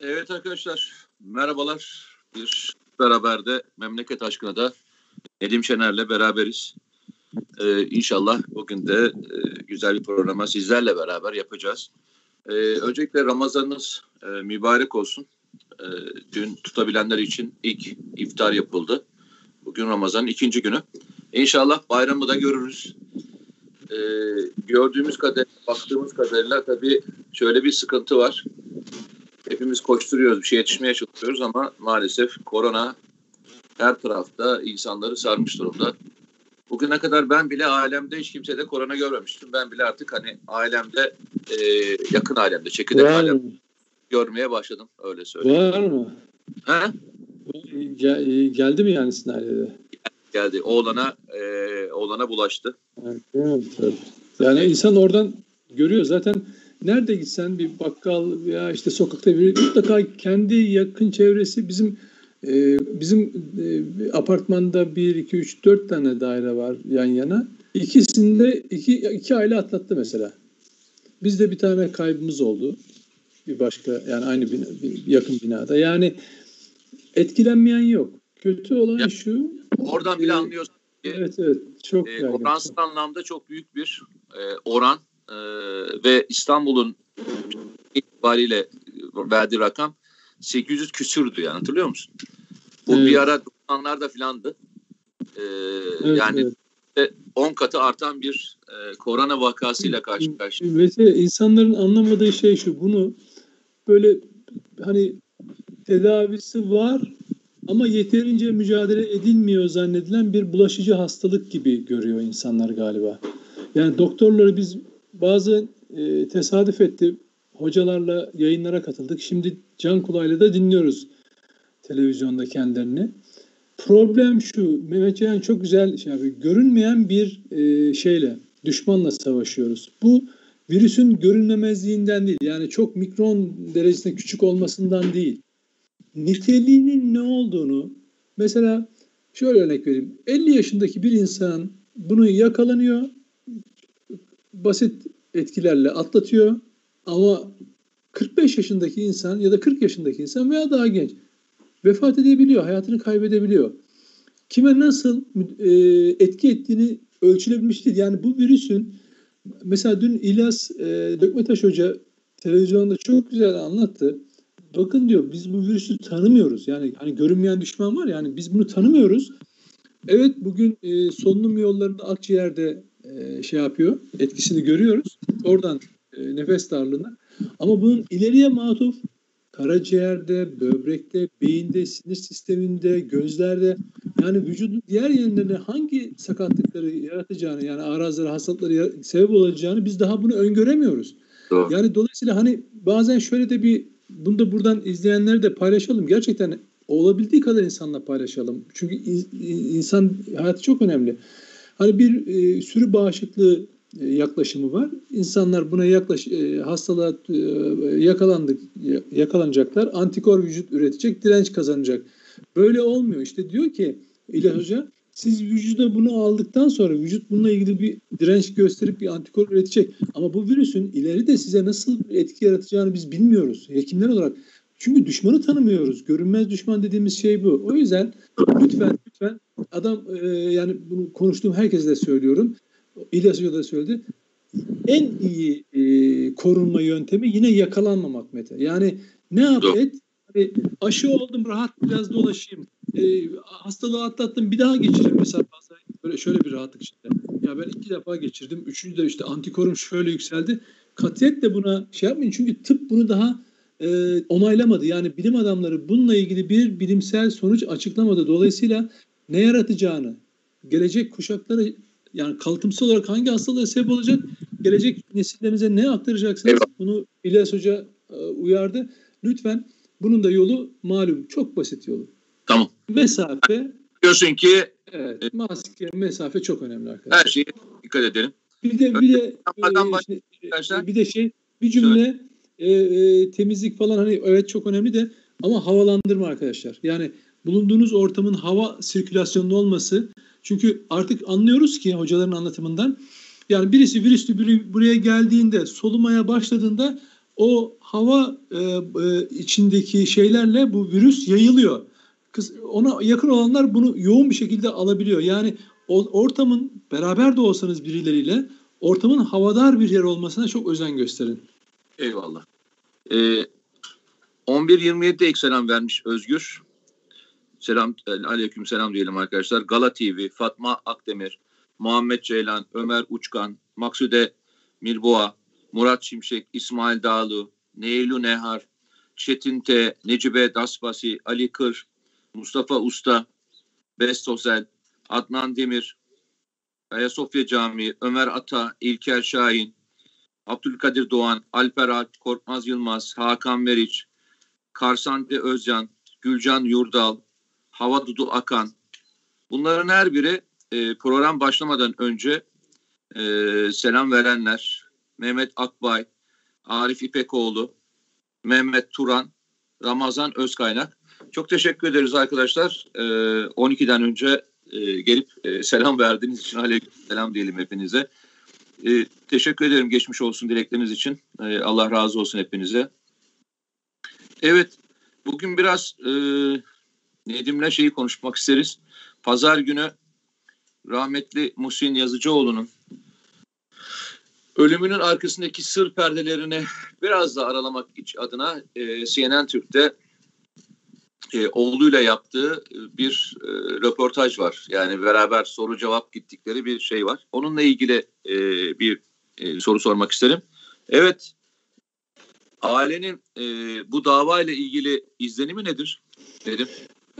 Evet arkadaşlar merhabalar. Bir beraberde memleket aşkına da Nedim Şener'le beraberiz. Ee, inşallah bugün de e, güzel bir programa sizlerle beraber yapacağız. Ee, öncelikle Ramazanınız e, mübarek olsun. Ee, dün tutabilenler için ilk iftar yapıldı. Bugün Ramazan'ın ikinci günü. İnşallah bayramı da görürüz. Ee, gördüğümüz kadar, baktığımız kadarıyla tabii şöyle bir sıkıntı var. Hepimiz koşturuyoruz, bir şey yetişmeye çalışıyoruz ama maalesef korona her tarafta insanları sarmış durumda. Bugüne kadar ben bile ailemde hiç kimsede korona görmemiştim. Ben bile artık hani ailemde e, yakın ailemde, çekirdek Var ailem mı? görmeye başladım öyle söyleyeyim. Var mı? Ha? Gel- geldi mi yani sizin ailede? Geldi. Oğlana e, oğlana bulaştı. Evet. Yani insan oradan görüyor zaten nerede gitsen bir bakkal veya işte sokakta bir mutlaka kendi yakın çevresi bizim e, bizim e, apartmanda 1 2 3 4 tane daire var yan yana. İkisinde iki iki aile atlattı mesela. Bizde bir tane kaybımız oldu. Bir başka yani aynı bina, bir yakın binada. Yani etkilenmeyen yok. Kötü olan Ya, şu. Oradan bile e, anlıyorsun ki Evet evet çok e, oransal anlamda çok büyük bir e, oran e, ve İstanbul'un itibariyle verdiği rakam 800 küsürdü yani hatırlıyor musun? Bu Evet. bir ara 90'larda filandı. E, Evet, yani evet. 10 katı artan bir e, korona vakasıyla karşı karşıya. Mesela insanların anlamadığı şey şu. Bunu böyle hani tedavisi var ama yeterince mücadele edilmiyor zannedilen bir bulaşıcı hastalık gibi görüyor insanlar galiba. Yani doktorları biz bazı e, tesadüf etti. Hocalarla yayınlara katıldık. Şimdi can kulağıyla da dinliyoruz televizyonda kendilerini. Problem şu, Mehmet Ceyhan çok güzel şey yapıyor. Görünmeyen bir e, şeyle, düşmanla savaşıyoruz. Bu virüsün görünmemezliğinden değil, yani çok mikron derecesinde küçük olmasından değil. Niteliğinin ne olduğunu, mesela şöyle örnek vereyim. 50 yaşındaki bir insan bunu yakalanıyor, basit etkilerle atlatıyor ama 45 yaşındaki insan ya da 40 yaşındaki insan veya daha genç vefat edebiliyor, hayatını kaybedebiliyor. Kime nasıl e, etki ettiğini ölçülebilmiş değil. Yani bu virüsün mesela dün İlyas e, Dökmetaş Hoca televizyonda çok güzel anlattı. Bakın diyor biz bu virüsü tanımıyoruz. Yani hani görünmeyen düşman var yani biz bunu tanımıyoruz. Evet bugün e, solunum yollarında akciğerde e, şey yapıyor. Etkisini görüyoruz. Oradan e, nefes darlığına. Ama bunun ileriye matuf karaciğerde, böbrekte, beyinde, sinir sisteminde, gözlerde yani vücudun diğer yerlerine hangi sakatlıkları yaratacağını yani arazlara, hastalıkları ya- sebep olacağını biz daha bunu öngöremiyoruz. Doğru. Yani dolayısıyla hani bazen şöyle de bir bunu da buradan izleyenleri de paylaşalım. Gerçekten olabildiği kadar insanla paylaşalım. Çünkü in- in- insan hayatı çok önemli. Hani bir e, sürü bağışıklığı e, yaklaşımı var. İnsanlar buna yaklaş e, hastalığa e, yakalandık ya- yakalanacaklar. Antikor vücut üretecek, direnç kazanacak. Böyle olmuyor. İşte diyor ki İlyas Hoca siz vücuda bunu aldıktan sonra vücut bununla ilgili bir direnç gösterip bir antikor üretecek. Ama bu virüsün ileride size nasıl bir etki yaratacağını biz bilmiyoruz. Hekimler olarak. Çünkü düşmanı tanımıyoruz. Görünmez düşman dediğimiz şey bu. O yüzden lütfen lütfen adam e, yani bunu konuştuğum herkese de söylüyorum. İlyas Hoca da söyledi. En iyi e, korunma yöntemi yine yakalanmamak Mete. Yani ne yap et? Hani aşı oldum rahat biraz dolaşayım. E, hastalığı atlattım bir daha geçiririm mesela bazen böyle şöyle bir rahatlık içinde. Ya ben iki defa geçirdim. Üçüncü de işte antikorum şöyle yükseldi. Katiyetle buna şey yapmayın çünkü tıp bunu daha e, onaylamadı. Yani bilim adamları bununla ilgili bir bilimsel sonuç açıklamadı. Dolayısıyla ne yaratacağını, gelecek kuşaklara yani kalıtımsal olarak hangi hastalığa sebep olacak, gelecek nesillerinize ne aktaracaksınız? Eyvallah. Bunu İlyas Hoca e, uyardı. Lütfen bunun da yolu malum. Çok basit yolu. Tamam. Mesafe, Diyorsun ki evet, maske, mesafe çok önemli arkadaşlar. her şeye dikkat edelim. Bir de bir de e, şimdi, e, arkadaşlar. bir de şey bir cümle e, e, temizlik falan hani evet çok önemli de ama havalandırma arkadaşlar. Yani bulunduğunuz ortamın hava sirkülasyonlu olması çünkü artık anlıyoruz ki hocaların anlatımından yani birisi virüslü biri buraya geldiğinde solumaya başladığında o hava e, e, içindeki şeylerle bu virüs yayılıyor. Ona yakın olanlar bunu yoğun bir şekilde alabiliyor. Yani ortamın beraber de olsanız birileriyle ortamın havadar bir yer olmasına çok özen gösterin. Eyvallah. Ee, 11.27'de ilk selam vermiş Özgür. Selam, aleyküm selam diyelim arkadaşlar. Gala TV, Fatma Akdemir, Muhammed Ceylan, Ömer Uçkan, Maksude Milboğa, Murat Şimşek, İsmail Dağlı, Neylu Nehar, Çetin T, Necibe Dasbasi, Ali Kır, Mustafa Usta, Bestozel, Adnan Demir, Ayasofya Camii, Ömer Ata, İlker Şahin, Abdülkadir Doğan, Alper Alp, Korkmaz Yılmaz, Hakan Meriç, Karsante Özcan, Gülcan Yurdal, Hava Dudu Akan. Bunların her biri e, program başlamadan önce e, selam verenler. Mehmet Akbay, Arif İpekoğlu, Mehmet Turan, Ramazan Özkaynak. Çok teşekkür ederiz arkadaşlar. E, 12'den önce e, gelip e, selam verdiğiniz için aleyküm selam diyelim hepinize. E, teşekkür ederim geçmiş olsun dilekleriniz için. E, Allah razı olsun hepinize. Evet, bugün biraz e, Nedim'le şeyi konuşmak isteriz. Pazar günü rahmetli Muhsin Yazıcıoğlu'nun ölümünün arkasındaki sır perdelerini biraz da aralamak adına e, CNN Türk'te e, oğluyla yaptığı bir e, röportaj var. Yani beraber soru cevap gittikleri bir şey var. Onunla ilgili e, bir e, soru sormak isterim. Evet, ailenin e, bu davayla ilgili izlenimi nedir? Dedim.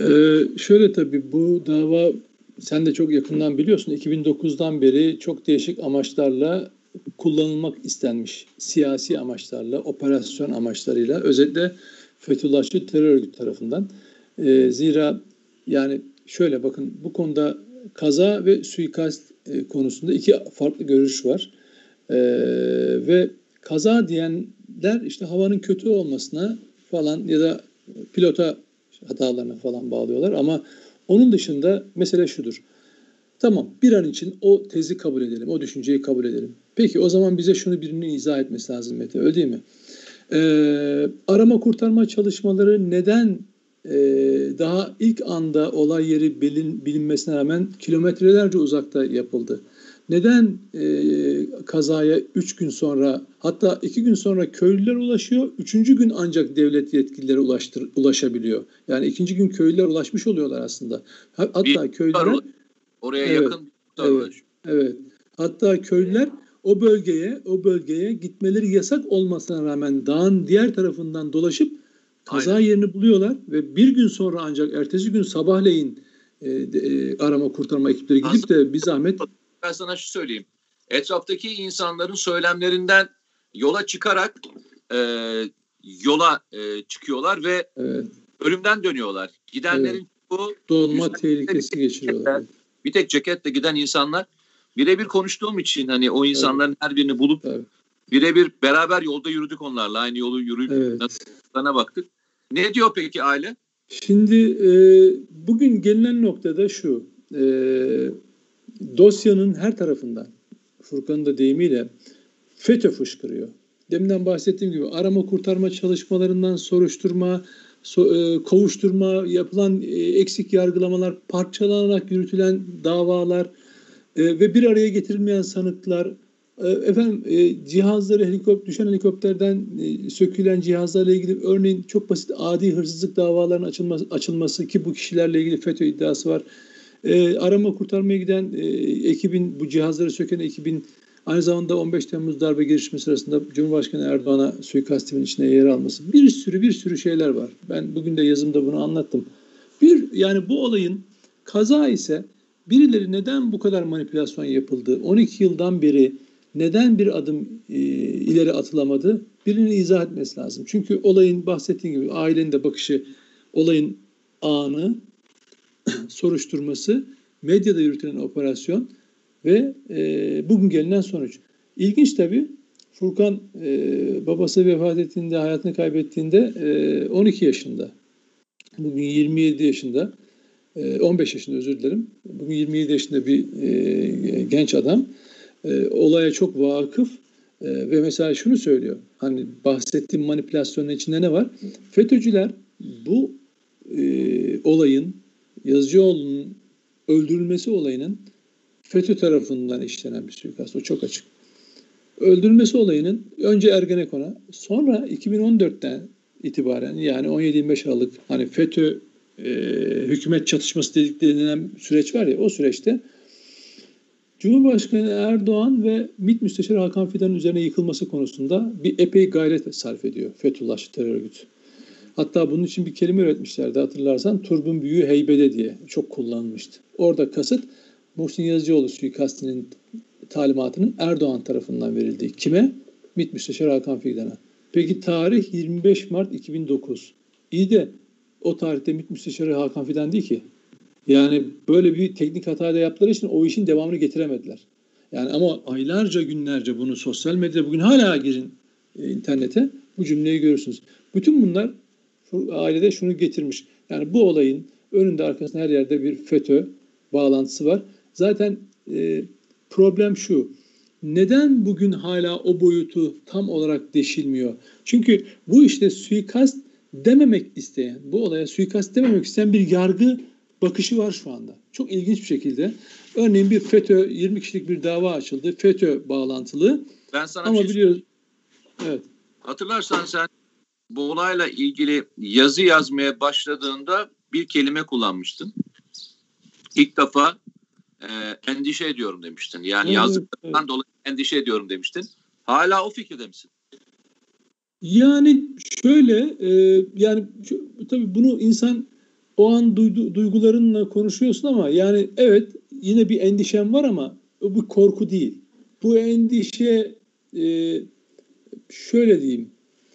Ee, şöyle tabii bu dava sen de çok yakından biliyorsun 2009'dan beri çok değişik amaçlarla kullanılmak istenmiş. Siyasi amaçlarla, operasyon amaçlarıyla özellikle Fethullahçı terör örgütü tarafından. E, zira yani şöyle bakın bu konuda kaza ve suikast e, konusunda iki farklı görüş var. E, ve kaza diyenler işte havanın kötü olmasına falan ya da pilota hatalarına falan bağlıyorlar ama onun dışında mesele şudur. Tamam bir an için o tezi kabul edelim, o düşünceyi kabul edelim. Peki o zaman bize şunu birinin izah etmesi lazım Mete öyle değil mi? Ee, arama kurtarma çalışmaları neden e, daha ilk anda olay yeri bilin, bilinmesine rağmen kilometrelerce uzakta yapıldı? Neden e, kazaya 3 gün sonra hatta 2 gün sonra köylüler ulaşıyor, 3. gün ancak devlet yetkilileri ulaştır, ulaşabiliyor. Yani ikinci gün köylüler ulaşmış oluyorlar aslında. Hatta bir köylüler oraya evet, yakın evet, evet. Hatta köylüler o bölgeye o bölgeye gitmeleri yasak olmasına rağmen dağın diğer tarafından dolaşıp kaza Aynen. yerini buluyorlar ve bir gün sonra ancak ertesi gün sabahleyin e, e, arama kurtarma ekipleri gidip de bir zahmet ben sana şu söyleyeyim. Etraftaki insanların söylemlerinden yola çıkarak e, yola e, çıkıyorlar ve evet. ölümden dönüyorlar. Gidenlerin evet. bu donma tehlikesi geçiriyorlar. Bir tek ceketle giden insanlar birebir konuştuğum için hani o insanların evet. her birini bulup evet. birebir beraber yolda yürüdük onlarla. Aynı yolu yürüyüp evet. nasıl baktık. Ne diyor peki aile? Şimdi e, bugün gelinen noktada şu. E, dosyanın her tarafından Furkan'ın da deyimiyle FETÖ fışkırıyor. Deminden bahsettiğim gibi arama kurtarma çalışmalarından soruşturma, so, e, kovuşturma, yapılan e, eksik yargılamalar, parçalanarak yürütülen davalar e, ve bir araya getirilmeyen sanıklar, e, efendim e, cihazları helikopter düşen helikopterden e, sökülen cihazlarla ilgili örneğin çok basit adi hırsızlık davalarının açılması, açılması ki bu kişilerle ilgili FETÖ iddiası var. E, arama kurtarmaya giden e, ekibin, bu cihazları söken ekibin aynı zamanda 15 Temmuz darbe girişimi sırasında Cumhurbaşkanı Erdoğan'a suikastimin içine yer alması. Bir sürü bir sürü şeyler var. Ben bugün de yazımda bunu anlattım. Bir yani bu olayın kaza ise birileri neden bu kadar manipülasyon yapıldı? 12 yıldan beri neden bir adım e, ileri atılamadı? Birini izah etmesi lazım. Çünkü olayın bahsettiğim gibi ailenin de bakışı olayın anı soruşturması, medyada yürütülen operasyon ve e, bugün gelinen sonuç. İlginç tabii. Furkan e, babası vefat ettiğinde, hayatını kaybettiğinde e, 12 yaşında. Bugün 27 yaşında. E, 15 yaşında özür dilerim. Bugün 27 yaşında bir e, genç adam. E, olaya çok vakıf E, ve mesela şunu söylüyor. Hani bahsettiğim manipülasyonun içinde ne var? FETÖ'cüler bu e, olayın Yazıcıoğlu'nun öldürülmesi olayının FETÖ tarafından işlenen bir suikast. O çok açık. Öldürülmesi olayının önce Ergenekon'a sonra 2014'ten itibaren yani 17-25 Aralık hani FETÖ e, hükümet çatışması dedikleri süreç var ya o süreçte Cumhurbaşkanı Erdoğan ve MİT Müsteşarı Hakan Fidan'ın üzerine yıkılması konusunda bir epey gayret sarf ediyor Fethullahçı terör örgütü. Hatta bunun için bir kelime üretmişlerdi hatırlarsan turbun büyüğü heybede diye çok kullanılmıştı. Orada kasıt Muhsin Yazıcıoğlu suikastinin talimatının Erdoğan tarafından verildiği. Kime? MİT Müsteşarı Hakan Fidan'a. Peki tarih 25 Mart 2009. İyi de o tarihte MİT Müsteşarı Hakan Fidan değil ki. Yani böyle bir teknik hata da yaptıkları için o işin devamını getiremediler. Yani ama aylarca günlerce bunu sosyal medyada bugün hala girin e, internete bu cümleyi görürsünüz. Bütün bunlar ailede şunu getirmiş. Yani bu olayın önünde arkasında her yerde bir FETÖ bağlantısı var. Zaten e, problem şu. Neden bugün hala o boyutu tam olarak deşilmiyor? Çünkü bu işte suikast dememek isteyen, bu olaya suikast dememek isteyen bir yargı bakışı var şu anda. Çok ilginç bir şekilde. Örneğin bir FETÖ 20 kişilik bir dava açıldı. FETÖ bağlantılı. Ben sana Ama şey biliyoruz. Evet. Hatırlarsan sen bu olayla ilgili yazı yazmaya başladığında bir kelime kullanmıştın. İlk defa e, endişe ediyorum demiştin. Yani evet, yazdıklarından evet. dolayı endişe ediyorum demiştin. Hala o fikirde misin? Yani şöyle e, yani tabii bunu insan o an duydu, duygularınla konuşuyorsun ama yani evet yine bir endişem var ama bir korku değil. Bu endişe e, şöyle diyeyim.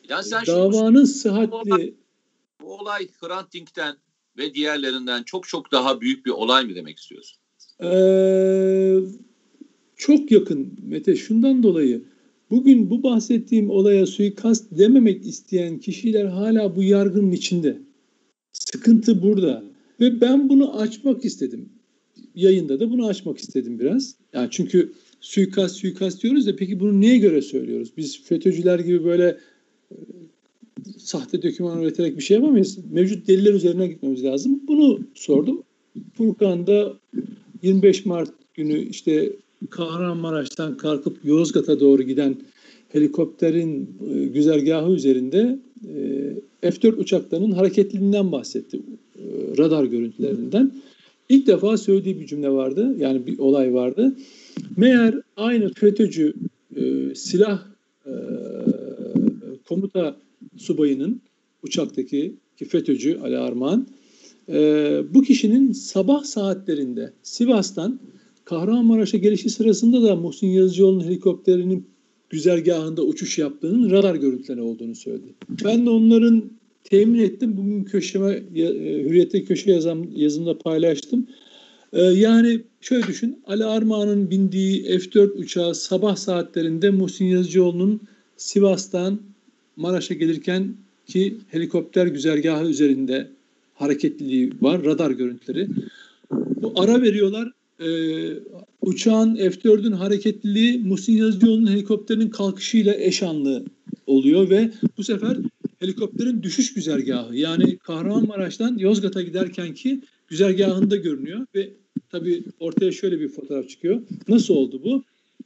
Yani sen davanın şimdi, sıhhatli bu olay, bu olay Hrant Dink'ten ve diğerlerinden çok çok daha büyük bir olay mı demek istiyorsun? Ee, çok yakın Mete şundan dolayı bugün bu bahsettiğim olaya suikast dememek isteyen kişiler hala bu yargının içinde. Sıkıntı burada. Ve ben bunu açmak istedim. Yayında da bunu açmak istedim biraz. Yani çünkü suikast suikast diyoruz da peki bunu neye göre söylüyoruz? Biz FETÖ'cüler gibi böyle e, sahte doküman üreterek bir şey yapamayız. Mevcut deliller üzerine gitmemiz lazım. Bunu sordum. Furkan da 25 Mart günü işte Kahramanmaraş'tan kalkıp Yozgat'a doğru giden helikopterin e, güzergahı üzerinde e, F-4 uçaklarının hareketliliğinden bahsetti. E, radar görüntülerinden. İlk defa söylediği bir cümle vardı. Yani bir olay vardı. Meğer aynı FETÖ'cü silah komuta subayının uçaktaki ki FETÖ'cü Ali Armağan bu kişinin sabah saatlerinde Sivas'tan Kahramanmaraş'a gelişi sırasında da Muhsin Yazıcıoğlu'nun helikopterinin güzergahında uçuş yaptığının radar görüntüleri olduğunu söyledi. Ben de onların temin ettim. Bugün köşeme, e, Hürriyet'te köşe yazım, yazımda paylaştım. Ee, yani şöyle düşün. Ali Armağan'ın bindiği F-4 uçağı sabah saatlerinde Muhsin Yazıcıoğlu'nun Sivas'tan Maraş'a gelirken ki helikopter güzergahı üzerinde hareketliliği var. Radar görüntüleri. Bu ara veriyorlar e, uçağın F-4'ün hareketliliği Muhsin Yazıcıoğlu'nun helikopterinin kalkışıyla eş anlı oluyor ve bu sefer helikopterin düşüş güzergahı yani Kahramanmaraş'tan Yozgat'a giderken ki güzergahında görünüyor ve tabii ortaya şöyle bir fotoğraf çıkıyor. Nasıl oldu bu?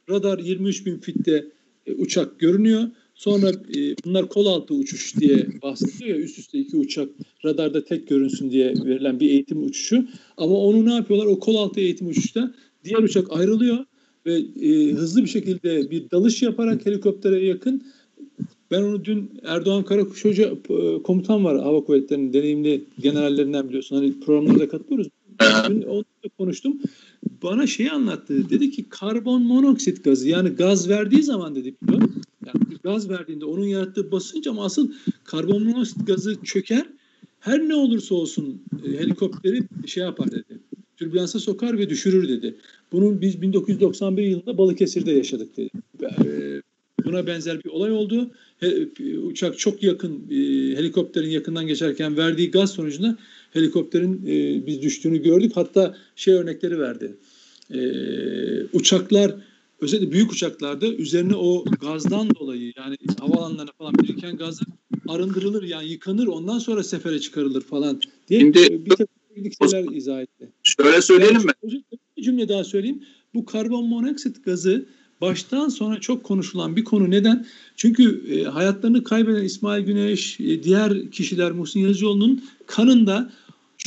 Radar 23 bin fitte e, uçak görünüyor. Sonra e, bunlar kol altı uçuş diye bahsediliyor ya üst üste iki uçak radarda tek görünsün diye verilen bir eğitim uçuşu. Ama onu ne yapıyorlar? O kol altı eğitim uçuşta diğer uçak ayrılıyor ve e, hızlı bir şekilde bir dalış yaparak helikoptere yakın ben onu dün Erdoğan Karakuş Hoca e, komutan var Hava Kuvvetleri'nin deneyimli generallerinden biliyorsun. Hani programlara katılıyoruz. Dün onunla konuştum. Bana şeyi anlattı. Dedi ki karbon monoksit gazı yani gaz verdiği zaman dedi pilot gaz verdiğinde onun yarattığı basınç ama asıl karbon monoksit gazı çöker. Her ne olursa olsun e, helikopteri şey yapar dedi. Türbülansa sokar ve düşürür dedi. Bunun biz 1991 yılında Balıkesir'de yaşadık dedi. E, buna benzer bir olay oldu. He, uçak çok yakın e, helikopterin yakından geçerken verdiği gaz sonucunda helikopterin e, biz düştüğünü gördük. Hatta şey örnekleri verdi. E, uçaklar özellikle büyük uçaklarda üzerine o gazdan dolayı yani havaalanlarına falan biriken gazlar arındırılır yani yıkanır ondan sonra sefere çıkarılır falan diye Şimdi- bir takım teknik şeyler izah etti. Şöyle söyleyelim mi? Yani Bir cümle daha söyleyeyim. Bu karbon monoksit gazı baştan sona çok konuşulan bir konu. Neden? Çünkü e, hayatlarını kaybeden İsmail Güneş, e, diğer kişiler Muhsin Yazıcıoğlu'nun kanında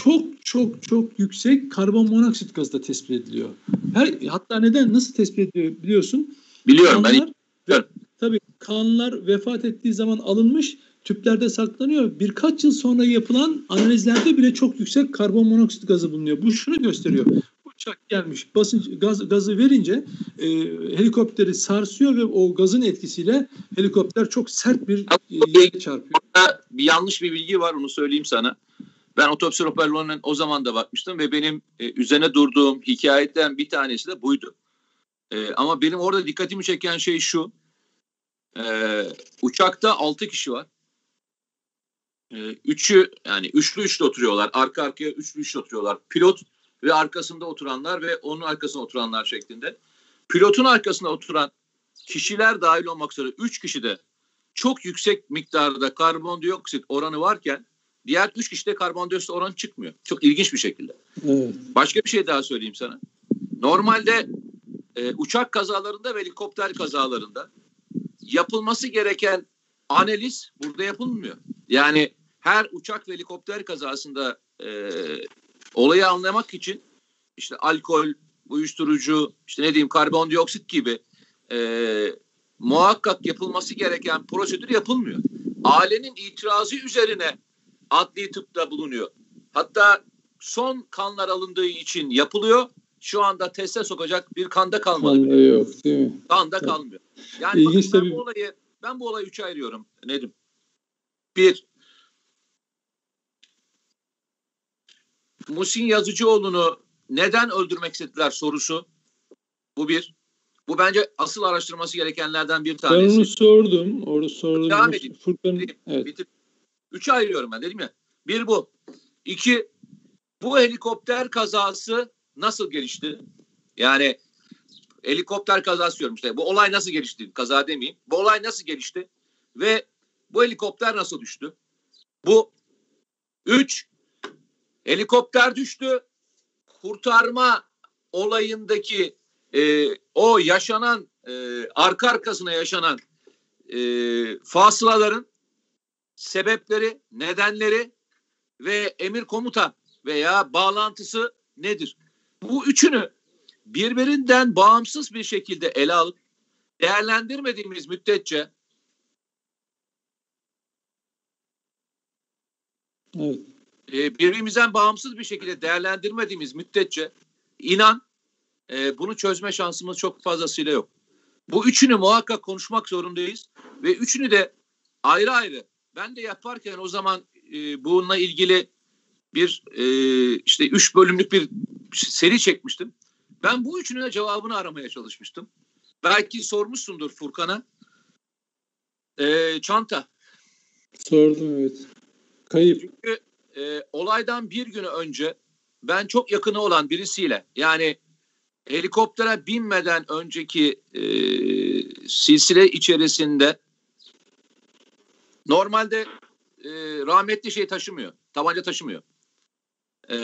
çok çok çok yüksek karbon monoksit gazı da tespit ediliyor. Her, hatta neden nasıl tespit ediliyor biliyorsun? Biliyorum ben. Kanlar, biliyorum. tabii kanlar vefat ettiği zaman alınmış tüplerde saklanıyor. Birkaç yıl sonra yapılan analizlerde bile çok yüksek karbon monoksit gazı bulunuyor. Bu şunu gösteriyor. Uçak gelmiş basınç gaz, gazı verince e, helikopteri sarsıyor ve o gazın etkisiyle helikopter çok sert bir e, yere çarpıyor. Bir yanlış bir bilgi var onu söyleyeyim sana. Ben otopsi raporlarına o zaman da bakmıştım ve benim e, üzerine durduğum hikayeden bir tanesi de buydu. E, ama benim orada dikkatimi çeken şey şu. E, uçakta 6 kişi var. E, üçü yani üçlü üçlü oturuyorlar. Arka arkaya üçlü üçlü oturuyorlar. Pilot ve arkasında oturanlar ve onun arkasında oturanlar şeklinde. Pilotun arkasında oturan kişiler dahil olmak üzere 3 kişi de çok yüksek miktarda karbondioksit oranı varken diğer 3 kişide karbondioksit oranı çıkmıyor. Çok ilginç bir şekilde. Evet. Başka bir şey daha söyleyeyim sana. Normalde e, uçak kazalarında ve helikopter kazalarında yapılması gereken analiz burada yapılmıyor. Yani her uçak ve helikopter kazasında e, olayı anlamak için işte alkol, uyuşturucu, işte ne diyeyim karbondioksit gibi e, muhakkak yapılması gereken prosedür yapılmıyor. Ailenin itirazı üzerine adli tıpta bulunuyor. Hatta son kanlar alındığı için yapılıyor. Şu anda teste sokacak bir kanda kalmadı. Vallahi yok değil mi? Kanda Evet. kalmıyor. Yani İlginç bakın ben tabii. bu olayı ben bu olayı üçe ayırıyorum Nedim. Bir, Musin Yazıcıoğlu'nu neden öldürmek istediler sorusu. Bu bir. Bu bence asıl araştırması gerekenlerden bir Ben tanesi. onu sordum. Orada sordum. Devam edeyim. Furkan'ın evet. Bitir. Üçe ayırıyorum ben dedim ya. Bir bu. İki, bu helikopter kazası nasıl gelişti? Yani helikopter kazası diyorum işte. Bu olay nasıl gelişti? Kaza demeyeyim. Bu olay nasıl gelişti? Ve bu helikopter nasıl düştü? Bu. Üç, helikopter düştü. Kurtarma olayındaki e, o yaşanan e, arka arkasına yaşanan e, fasılaların sebepleri, nedenleri ve emir komuta veya bağlantısı nedir? Bu üçünü birbirinden bağımsız bir şekilde ele alıp değerlendirmediğimiz müddetçe evet. e, birbirimizden bağımsız bir şekilde değerlendirmediğimiz müddetçe inan e, bunu çözme şansımız çok fazlasıyla yok. Bu üçünü muhakkak konuşmak zorundayız ve üçünü de ayrı ayrı ben de yaparken o zaman e, bununla ilgili bir e, işte üç bölümlük bir seri çekmiştim. Ben bu üçünün de cevabını aramaya çalışmıştım. Belki sormuşsundur Furkan'a. E, çanta. Sordum evet. Kayıp. Çünkü e, olaydan bir gün önce ben çok yakını olan birisiyle yani helikoptere binmeden önceki e, silsile içerisinde normalde e, rahmetli şey taşımıyor. Tabanca taşımıyor. E,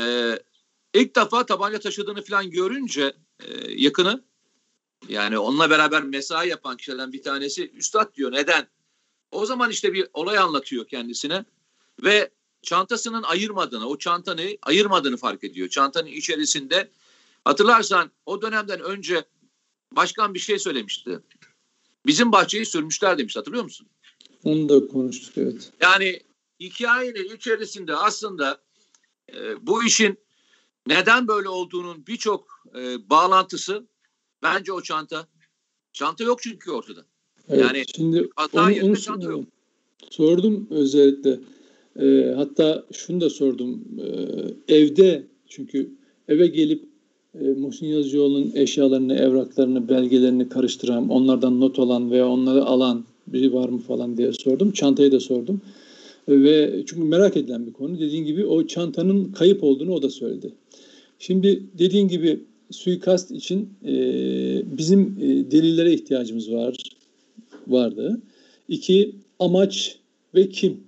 ilk defa tabanca taşıdığını falan görünce e, yakını yani onunla beraber mesai yapan kişilerden bir tanesi üstad diyor neden? O zaman işte bir olay anlatıyor kendisine ve çantasının ayırmadığını, o çantanı ayırmadığını fark ediyor. Çantanın içerisinde hatırlarsan o dönemden önce başkan bir şey söylemişti. Bizim bahçeyi sürmüşler demiş hatırlıyor musun? Onu da konuştuk evet. Yani hikayenin içerisinde aslında e, bu işin neden böyle olduğunun birçok e, bağlantısı bence o çanta. Çanta yok çünkü ortada. evet. Yani Şimdi hata onu, onu çanta yok. sordum özellikle. Ee, hatta şunu da sordum. Ee, evde çünkü eve gelip e, Muhsin Yazıcıoğlu'nun eşyalarını, evraklarını, belgelerini karıştıran, onlardan not alan veya onları alan biri var mı falan diye sordum. Çantayı da sordum. Ve çünkü merak edilen bir konu. Dediğin gibi o çantanın kayıp olduğunu o da söyledi. Şimdi dediğin gibi suikast için e, bizim e, delillere ihtiyacımız var vardı. İki, amaç ve kim?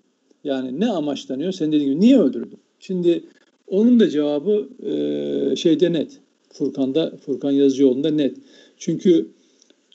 Yani ne amaçlanıyor? Sen dediğin gibi niye öldürdü? Şimdi onun da cevabı e, şeyde net. Furkan'da, Furkan Yazıcıoğlu'nda net. Çünkü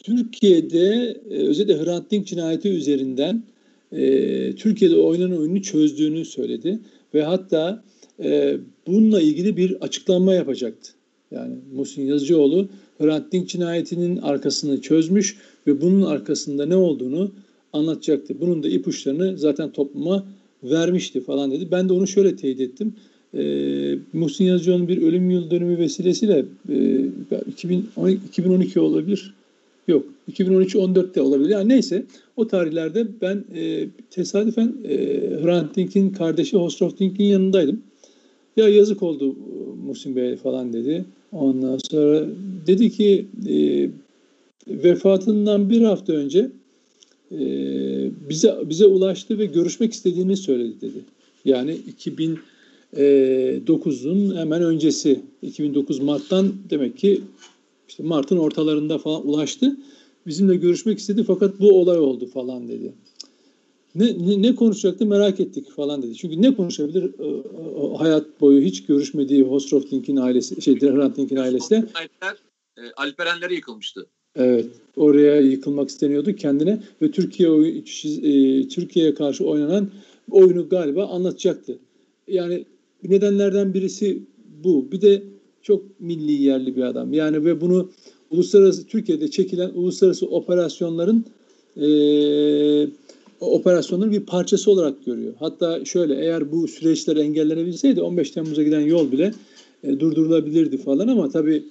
Türkiye'de e, özellikle Hrant Dink cinayeti üzerinden e, Türkiye'de oynanan oyunu çözdüğünü söyledi. Ve hatta e, bununla ilgili bir açıklama yapacaktı. Yani Muhsin Yazıcıoğlu Hrant Dink cinayetinin arkasını çözmüş ve bunun arkasında ne olduğunu anlatacaktı. Bunun da ipuçlarını zaten topluma vermişti falan dedi. Ben de onu şöyle teyit ettim. Ee, Muhsin Yazıcıoğlu'nun bir ölüm yıl dönümü vesilesiyle e, 2012, 2012 olabilir. Yok 2013-14'te olabilir. Yani neyse o tarihlerde ben e, tesadüfen e, Hrant Dink'in kardeşi Hosrof Dink'in yanındaydım. Ya yazık oldu Muhsin Bey falan dedi. Ondan sonra dedi ki e, vefatından bir hafta önce e, bize bize ulaştı ve görüşmek istediğini söyledi dedi. Yani 2009'un hemen öncesi 2009 Mart'tan demek ki işte Mart'ın ortalarında falan ulaştı. Bizimle görüşmek istedi fakat bu olay oldu falan dedi. Ne, ne, ne konuşacaktı merak ettik falan dedi. Çünkü ne konuşabilir e, hayat boyu hiç görüşmediği Hosrof Dink'in ailesi, şey Hrant Dink'in ailesi. Alper, e, Alperenlere yıkılmıştı. Evet, oraya yıkılmak isteniyordu kendine ve Türkiye e, Türkiye'ye karşı oynanan oyunu galiba anlatacaktı. Yani nedenlerden birisi bu. Bir de çok milli yerli bir adam. Yani ve bunu uluslararası Türkiye'de çekilen uluslararası operasyonların e, operasyonların bir parçası olarak görüyor. Hatta şöyle eğer bu süreçler engellenebilseydi 15 Temmuz'a giden yol bile e, durdurulabilirdi falan ama tabii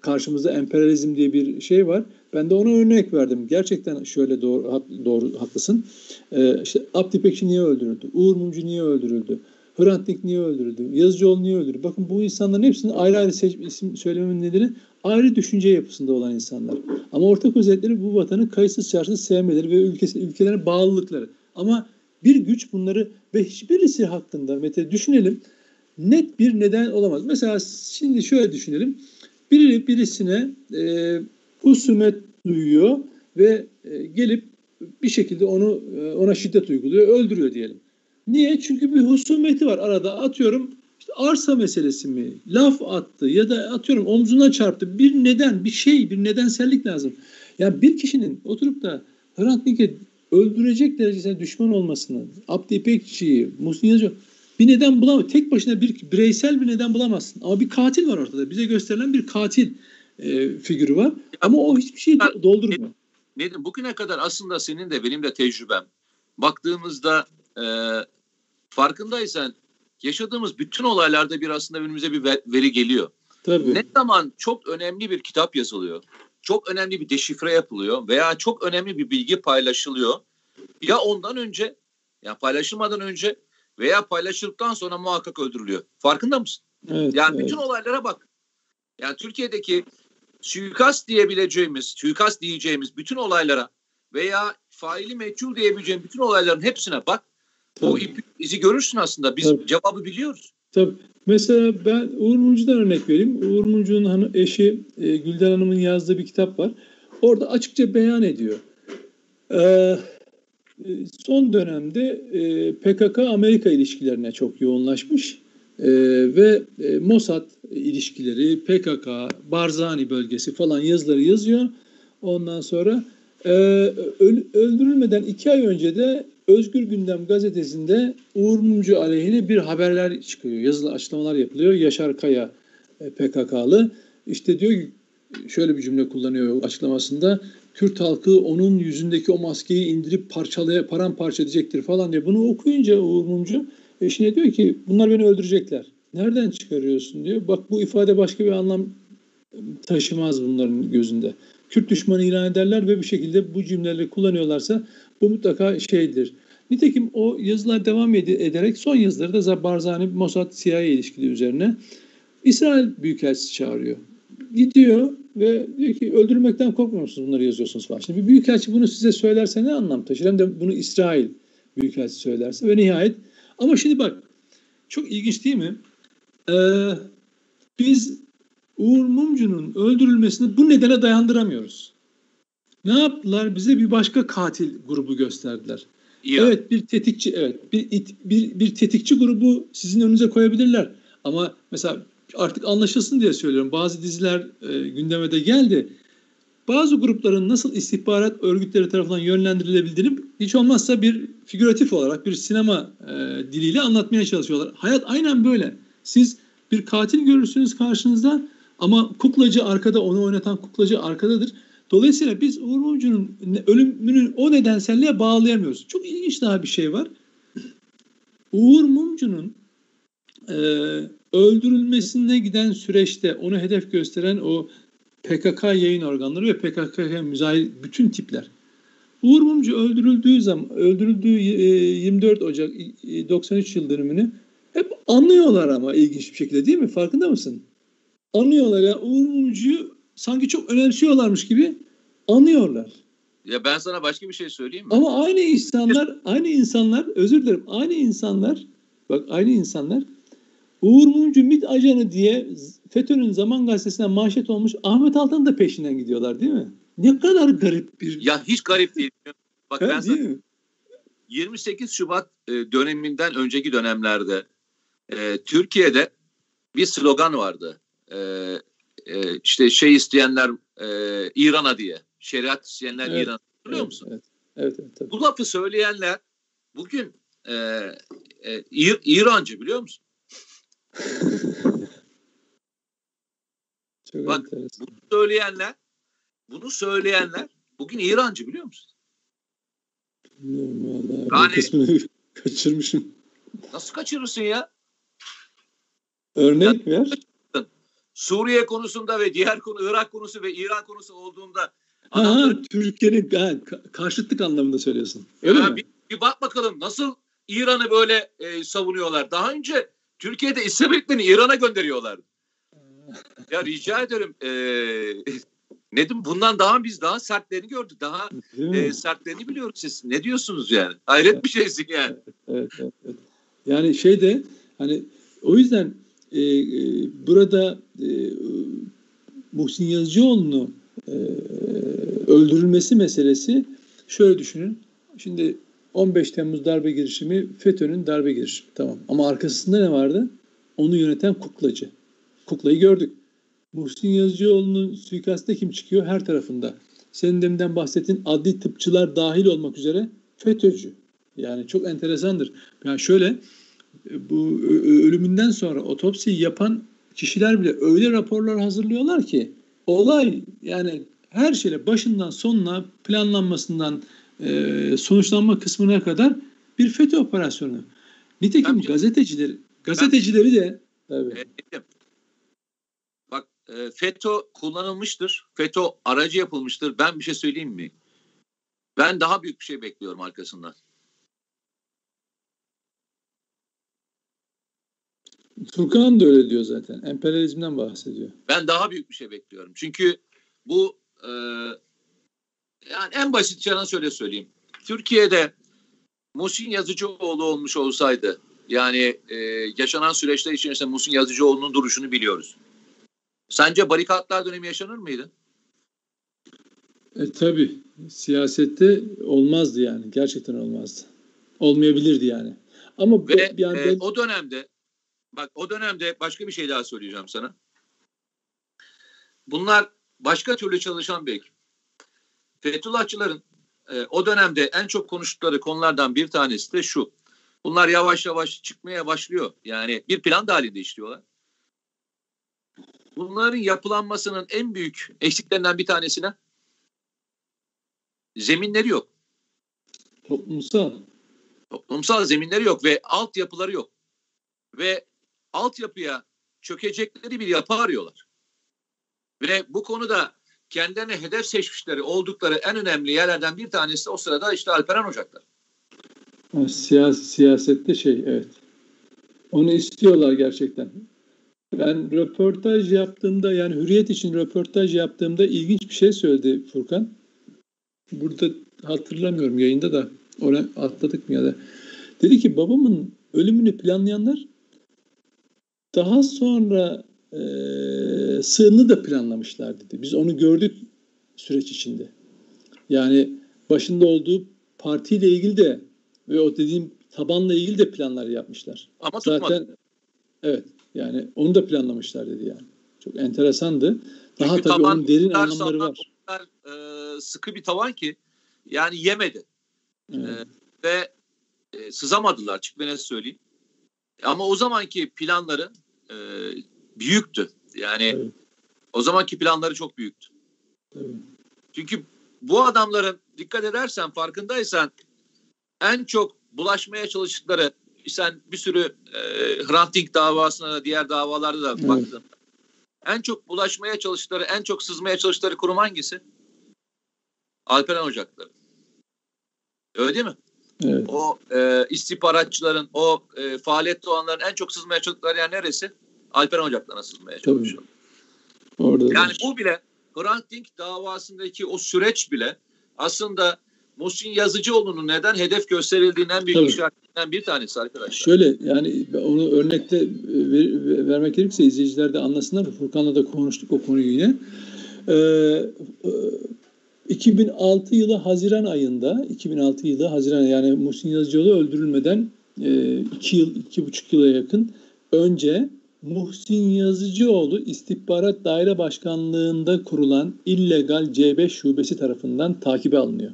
karşımızda emperyalizm diye bir şey var. Ben de ona örnek verdim. Gerçekten şöyle doğru, doğru haklısın. Ee, işte Abdi Pekşi niye öldürüldü? Uğur Mumcu niye öldürüldü? Hrant Dink niye öldürüldü? Yazıcıoğlu niye öldürüldü? Bakın bu insanların hepsinin ayrı ayrı seç, isim söylememin nedeni ayrı düşünce yapısında olan insanlar. Ama ortak özellikleri bu vatanı kayıtsız şartsız sevmeleri ve ülkesi, ülkelerine bağlılıkları. Ama bir güç bunları ve hiçbirisi hakkında mesela düşünelim net bir neden olamaz. Mesela şimdi şöyle düşünelim. Biri birisine e, husumet duyuyor ve e, gelip bir şekilde onu e, ona şiddet uyguluyor, öldürüyor diyelim. Niye? Çünkü bir husumeti var arada. Atıyorum işte arsa meselesi mi? Laf attı ya da atıyorum omzuna çarptı. Bir neden, bir şey, bir nedensellik lazım. Yani bir kişinin oturup da Hrant Dink'e öldürecek derecesine düşman olmasını, Abdi İpekçi'yi, Muhsin Yazıcı bir neden bulamaz. Tek başına bir bireysel bir neden bulamazsın. Ama bir katil var ortada. Bize gösterilen bir katil e, figürü var. Ama o hiçbir şey doldurmuyor. Nedim bugüne kadar aslında senin de benim de tecrübem. Baktığımızda e, farkındaysan yaşadığımız bütün olaylarda bir aslında önümüze bir veri geliyor. Tabii. Ne zaman çok önemli bir kitap yazılıyor, çok önemli bir deşifre yapılıyor veya çok önemli bir bilgi paylaşılıyor. Ya ondan önce, ya paylaşılmadan önce veya paylaşıldıktan sonra muhakkak öldürülüyor. Farkında mısın? Evet, yani evet. bütün olaylara bak. Yani Türkiye'deki suikast diyebileceğimiz, suikast diyeceğimiz bütün olaylara veya faili meçhul diyebileceğim bütün olayların hepsine bak. O ipi, izi görürsün aslında. Biz Tabii. cevabı biliyoruz. Tabii. Mesela ben Uğur Mumcu'dan örnek vereyim. Uğur Mumcu'nun hanı, eşi e, Gülden Hanım'ın yazdığı bir kitap var. Orada açıkça beyan ediyor. Ee, son dönemde e, PKK-Amerika ilişkilerine çok yoğunlaşmış e, ve e, Mossad ilişkileri, PKK, Barzani bölgesi falan yazıları yazıyor. Ondan sonra e, öldürülmeden iki ay önce de Özgür Gündem gazetesinde Uğur Mumcu aleyhine bir haberler çıkıyor. Yazılı açıklamalar yapılıyor. Yaşar Kaya e, PKK'lı. İşte diyor şöyle bir cümle kullanıyor açıklamasında. Kürt halkı onun yüzündeki o maskeyi indirip parçalaya paramparça edecektir falan diye. Bunu okuyunca Uğur Mumcu eşine diyor ki bunlar beni öldürecekler. Nereden çıkarıyorsun diyor. Bak bu ifade başka bir anlam taşımaz bunların gözünde. Kürt düşmanı ilan ederler ve bir şekilde bu cümleleri kullanıyorlarsa bu mutlaka şeydir. Nitekim o yazılar devam ed- ederek son yazıları da Barzani Mossad CIA ilişkili üzerine İsrail Büyükelçisi çağırıyor. Gidiyor ve diyor ki öldürülmekten korkmuyor musunuz bunları yazıyorsunuz falan. Şimdi bir büyükelçi bunu size söylerse ne anlam taşır? Hem de bunu İsrail büyükelçisi söylerse ve nihayet ama şimdi bak çok ilginç değil mi? Ee, biz Uğur Mumcu'nun öldürülmesini bu nedene dayandıramıyoruz. Ne yaptılar? Bize bir başka katil grubu gösterdiler. İran. Evet bir tetikçi evet bir, bir bir tetikçi grubu sizin önünüze koyabilirler. Ama mesela artık anlaşılsın diye söylüyorum. Bazı diziler e, gündeme de geldi. Bazı grupların nasıl istihbarat örgütleri tarafından yönlendirilebildiğini hiç olmazsa bir figüratif olarak bir sinema e, diliyle anlatmaya çalışıyorlar. Hayat aynen böyle. Siz bir katil görürsünüz karşınızda ama kuklacı arkada, onu oynatan kuklacı arkadadır. Dolayısıyla biz Uğur Mumcu'nun ölümünü o nedenselliğe bağlayamıyoruz. Çok ilginç daha bir şey var. Uğur Mumcu'nun e, öldürülmesine giden süreçte onu hedef gösteren o PKK yayın organları ve PKK'ya müzahil bütün tipler. Uğur Mumcu öldürüldüğü zaman, öldürüldüğü 24 e, Ocak 93 yıl dönümünü hep anlıyorlar ama ilginç bir şekilde değil mi? Farkında mısın? Anlıyorlar ya. Uğur Mumcu'yu sanki çok önemsiyorlarmış gibi anıyorlar. Ya ben sana başka bir şey söyleyeyim mi? Ama aynı insanlar, aynı insanlar, özür dilerim, aynı insanlar, bak aynı insanlar Uğur Mumcu MİT ajanı diye FETÖ'nün Zaman Gazetesi'ne manşet olmuş Ahmet Altan'ın da peşinden gidiyorlar değil mi? Ne kadar garip bir... Ya hiç garip değil. Bak ben sana 28 Şubat e, döneminden önceki dönemlerde e, Türkiye'de bir slogan vardı. E, e, işte şey isteyenler e, İran'a diye. Şeriat isteyenler evet, İran'a. Biliyor evet, musun? Evet, evet, evet, tabii. Bu lafı söyleyenler bugün e, e, İr, İrancı biliyor musun? Çok Bak enteresan. bunu söyleyenler bunu söyleyenler bugün İrancı biliyor musun? Bilmiyorum valla. Yani, kısmını kaçırmışım. Nasıl kaçırırsın ya? Örnek ya, ver. Suriye konusunda ve diğer konu Irak konusu ve İran konusu olduğunda adamları... Türkiye'nin karşıtlık anlamında söylüyorsun. Öyle ya, mi? Bir, bir bak bakalım nasıl İran'ı böyle e, savunuyorlar. Daha önce Türkiye'de İsrail'den İran'a gönderiyorlar. ya rica ederim e, Nedim bundan daha biz daha sertlerini gördük. Daha e, sertlerini biliyoruz siz. Ne diyorsunuz yani? Hayret bir şeysin yani. Evet, evet, evet. Yani şey de hani o yüzden e, e, burada e, Muhsin Yazıcıoğlu'nu e, öldürülmesi meselesi şöyle düşünün. Şimdi 15 Temmuz darbe girişimi FETÖ'nün darbe girişimi. Tamam. Ama arkasında ne vardı? Onu yöneten kuklacı. Kuklayı gördük. Muhsin Yazıcıoğlu'nun suikastinde kim çıkıyor? Her tarafında. Senin deminden bahsettiğin adli tıpçılar dahil olmak üzere FETÖ'cü. Yani çok enteresandır. Yani şöyle bu ölümünden sonra otopsi yapan kişiler bile öyle raporlar hazırlıyorlar ki olay yani her şeyle başından sonuna planlanmasından e, sonuçlanma kısmına kadar bir FETÖ operasyonu. Nitekim ben, gazetecileri gazetecileri ben, de tabii. E, bak e, FETÖ kullanılmıştır. FETÖ aracı yapılmıştır. Ben bir şey söyleyeyim mi? Ben daha büyük bir şey bekliyorum arkasından. Furkan da öyle diyor zaten. Emperyalizmden bahsediyor. Ben daha büyük bir şey bekliyorum. Çünkü bu e, yani en basit canına şöyle söyleyeyim. Türkiye'de Musin Yazıcıoğlu olmuş olsaydı yani e, yaşanan süreçte içerisinde Musin Yazıcıoğlu'nun duruşunu biliyoruz. Sence barikatlar dönemi yaşanır mıydı? E tabi siyasette olmazdı yani gerçekten olmazdı. Olmayabilirdi yani. Ama Ve yani e, o dönemde bak o dönemde başka bir şey daha söyleyeceğim sana. Bunlar başka türlü çalışan bir ekip. Fethullahçıların e, o dönemde en çok konuştukları konulardan bir tanesi de şu. Bunlar yavaş yavaş çıkmaya başlıyor. Yani bir plan halinde işliyorlar. Bunların yapılanmasının en büyük eksiklerinden bir tanesine zeminleri yok. Toplumsal. Toplumsal zeminleri yok ve altyapıları yok. Ve altyapıya çökecekleri bir yapı arıyorlar. Ve bu konuda kendilerine hedef seçmişleri oldukları en önemli yerlerden bir tanesi o sırada işte Alperen Ocaklar. Siyasi, siyasette şey evet. Onu istiyorlar gerçekten. Ben röportaj yaptığımda yani Hürriyet için röportaj yaptığımda ilginç bir şey söyledi Furkan. Burada hatırlamıyorum yayında da ona atladık mı ya da. Dedi ki babamın ölümünü planlayanlar daha sonra e, sığını da planlamışlar dedi. Biz onu gördük süreç içinde. Yani başında olduğu partiyle ilgili de ve o dediğim tabanla ilgili de planlar yapmışlar. Ama tutmadı. Zaten evet yani onu da planlamışlar dedi yani. Çok enteresandı. Daha Çünkü tabii onun derin anlamları var. Kadar, e, sıkı bir tavan ki yani yemedi. Evet. E, ve e, sızamadılar açık ve net söyleyeyim. Ama o zamanki planları e, büyüktü. Yani evet. o zamanki planları çok büyüktü. Evet. Çünkü bu adamların dikkat edersen farkındaysan en çok bulaşmaya çalıştıkları sen bir sürü e, Hrant Dink davasına da diğer davalarda da evet. baktın. En çok bulaşmaya çalıştıkları, en çok sızmaya çalıştıkları kurum hangisi? Alperen Ocakları. Öyle değil mi? Evet. O e, istihbaratçıların, o e, faaliyette olanların en çok sızmaya çalıştıkları yer neresi? Alperen Ocakları'na sızmaya çalışıyor. Orada yani bu bile Hrant Dink davasındaki o süreç bile aslında Muhsin Yazıcıoğlu'nun neden hedef gösterildiğinden büyük işaretlerinden bir tanesi arkadaşlar. Şöyle yani onu örnekte ver, vermek gerekirse izleyiciler de anlasınlar. Furkan'la da konuştuk o konuyu yine. Ee, 2006 yılı Haziran ayında 2006 yılı Haziran yani Muhsin Yazıcıoğlu öldürülmeden 2 e, yıl, iki buçuk yıla yakın önce Muhsin Yazıcıoğlu İstihbarat Daire Başkanlığı'nda kurulan illegal C5 şubesi tarafından takibe alınıyor.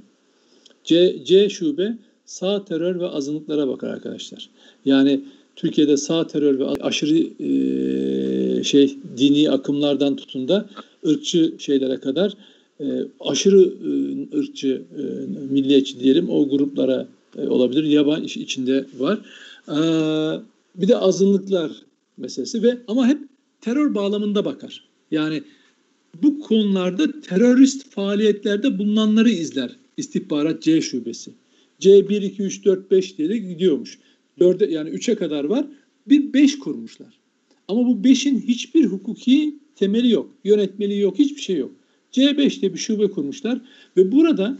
C, C şube sağ terör ve azınlıklara bakar arkadaşlar. Yani Türkiye'de sağ terör ve aşırı e, şey dini akımlardan tutun da ırkçı şeylere kadar e, aşırı e, ırkçı, e, milliyetçi diyelim o gruplara e, olabilir. Yaban içinde var. Bir de azınlıklar meselesi ve ama hep terör bağlamında bakar. Yani bu konularda terörist faaliyetlerde bulunanları izler istihbarat C şubesi. C1, 2, 3, 4, 5 diye gidiyormuş. 4'e yani 3'e kadar var. Bir 5 kurmuşlar. Ama bu 5'in hiçbir hukuki temeli yok. Yönetmeliği yok. Hiçbir şey yok. C5 diye bir şube kurmuşlar. Ve burada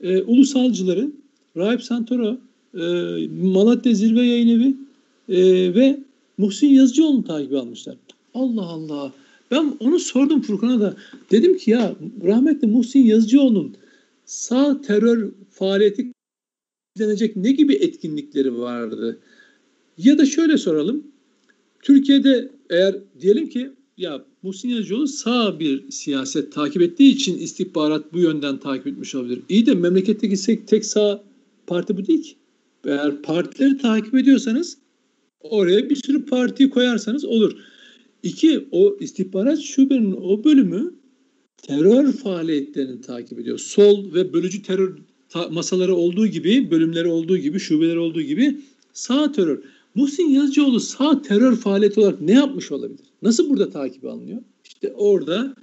e, ulusalcıları Rahip Santoro, e, Malatya Zirve Yayın Evi e, ve Muhsin Yazıcıoğlu'nu takip almışlar. Allah Allah. Ben onu sordum Furkan'a da. Dedim ki ya rahmetli Muhsin Yazıcıoğlu'nun sağ terör faaliyeti denecek ne gibi etkinlikleri vardı? Ya da şöyle soralım. Türkiye'de eğer diyelim ki ya Muhsin Yazıcıoğlu sağ bir siyaset takip ettiği için istihbarat bu yönden takip etmiş olabilir. İyi de memleketteki tek sağ parti bu değil ki. Eğer partileri takip ediyorsanız oraya bir sürü partiyi koyarsanız olur. İki, o istihbarat şubenin o bölümü terör faaliyetlerini takip ediyor. Sol ve bölücü terör masaları olduğu gibi, bölümleri olduğu gibi, şubeleri olduğu gibi sağ terör. Muhsin Yazıcıoğlu sağ terör faaliyeti olarak ne yapmış olabilir? Nasıl burada takip alınıyor? İşte orada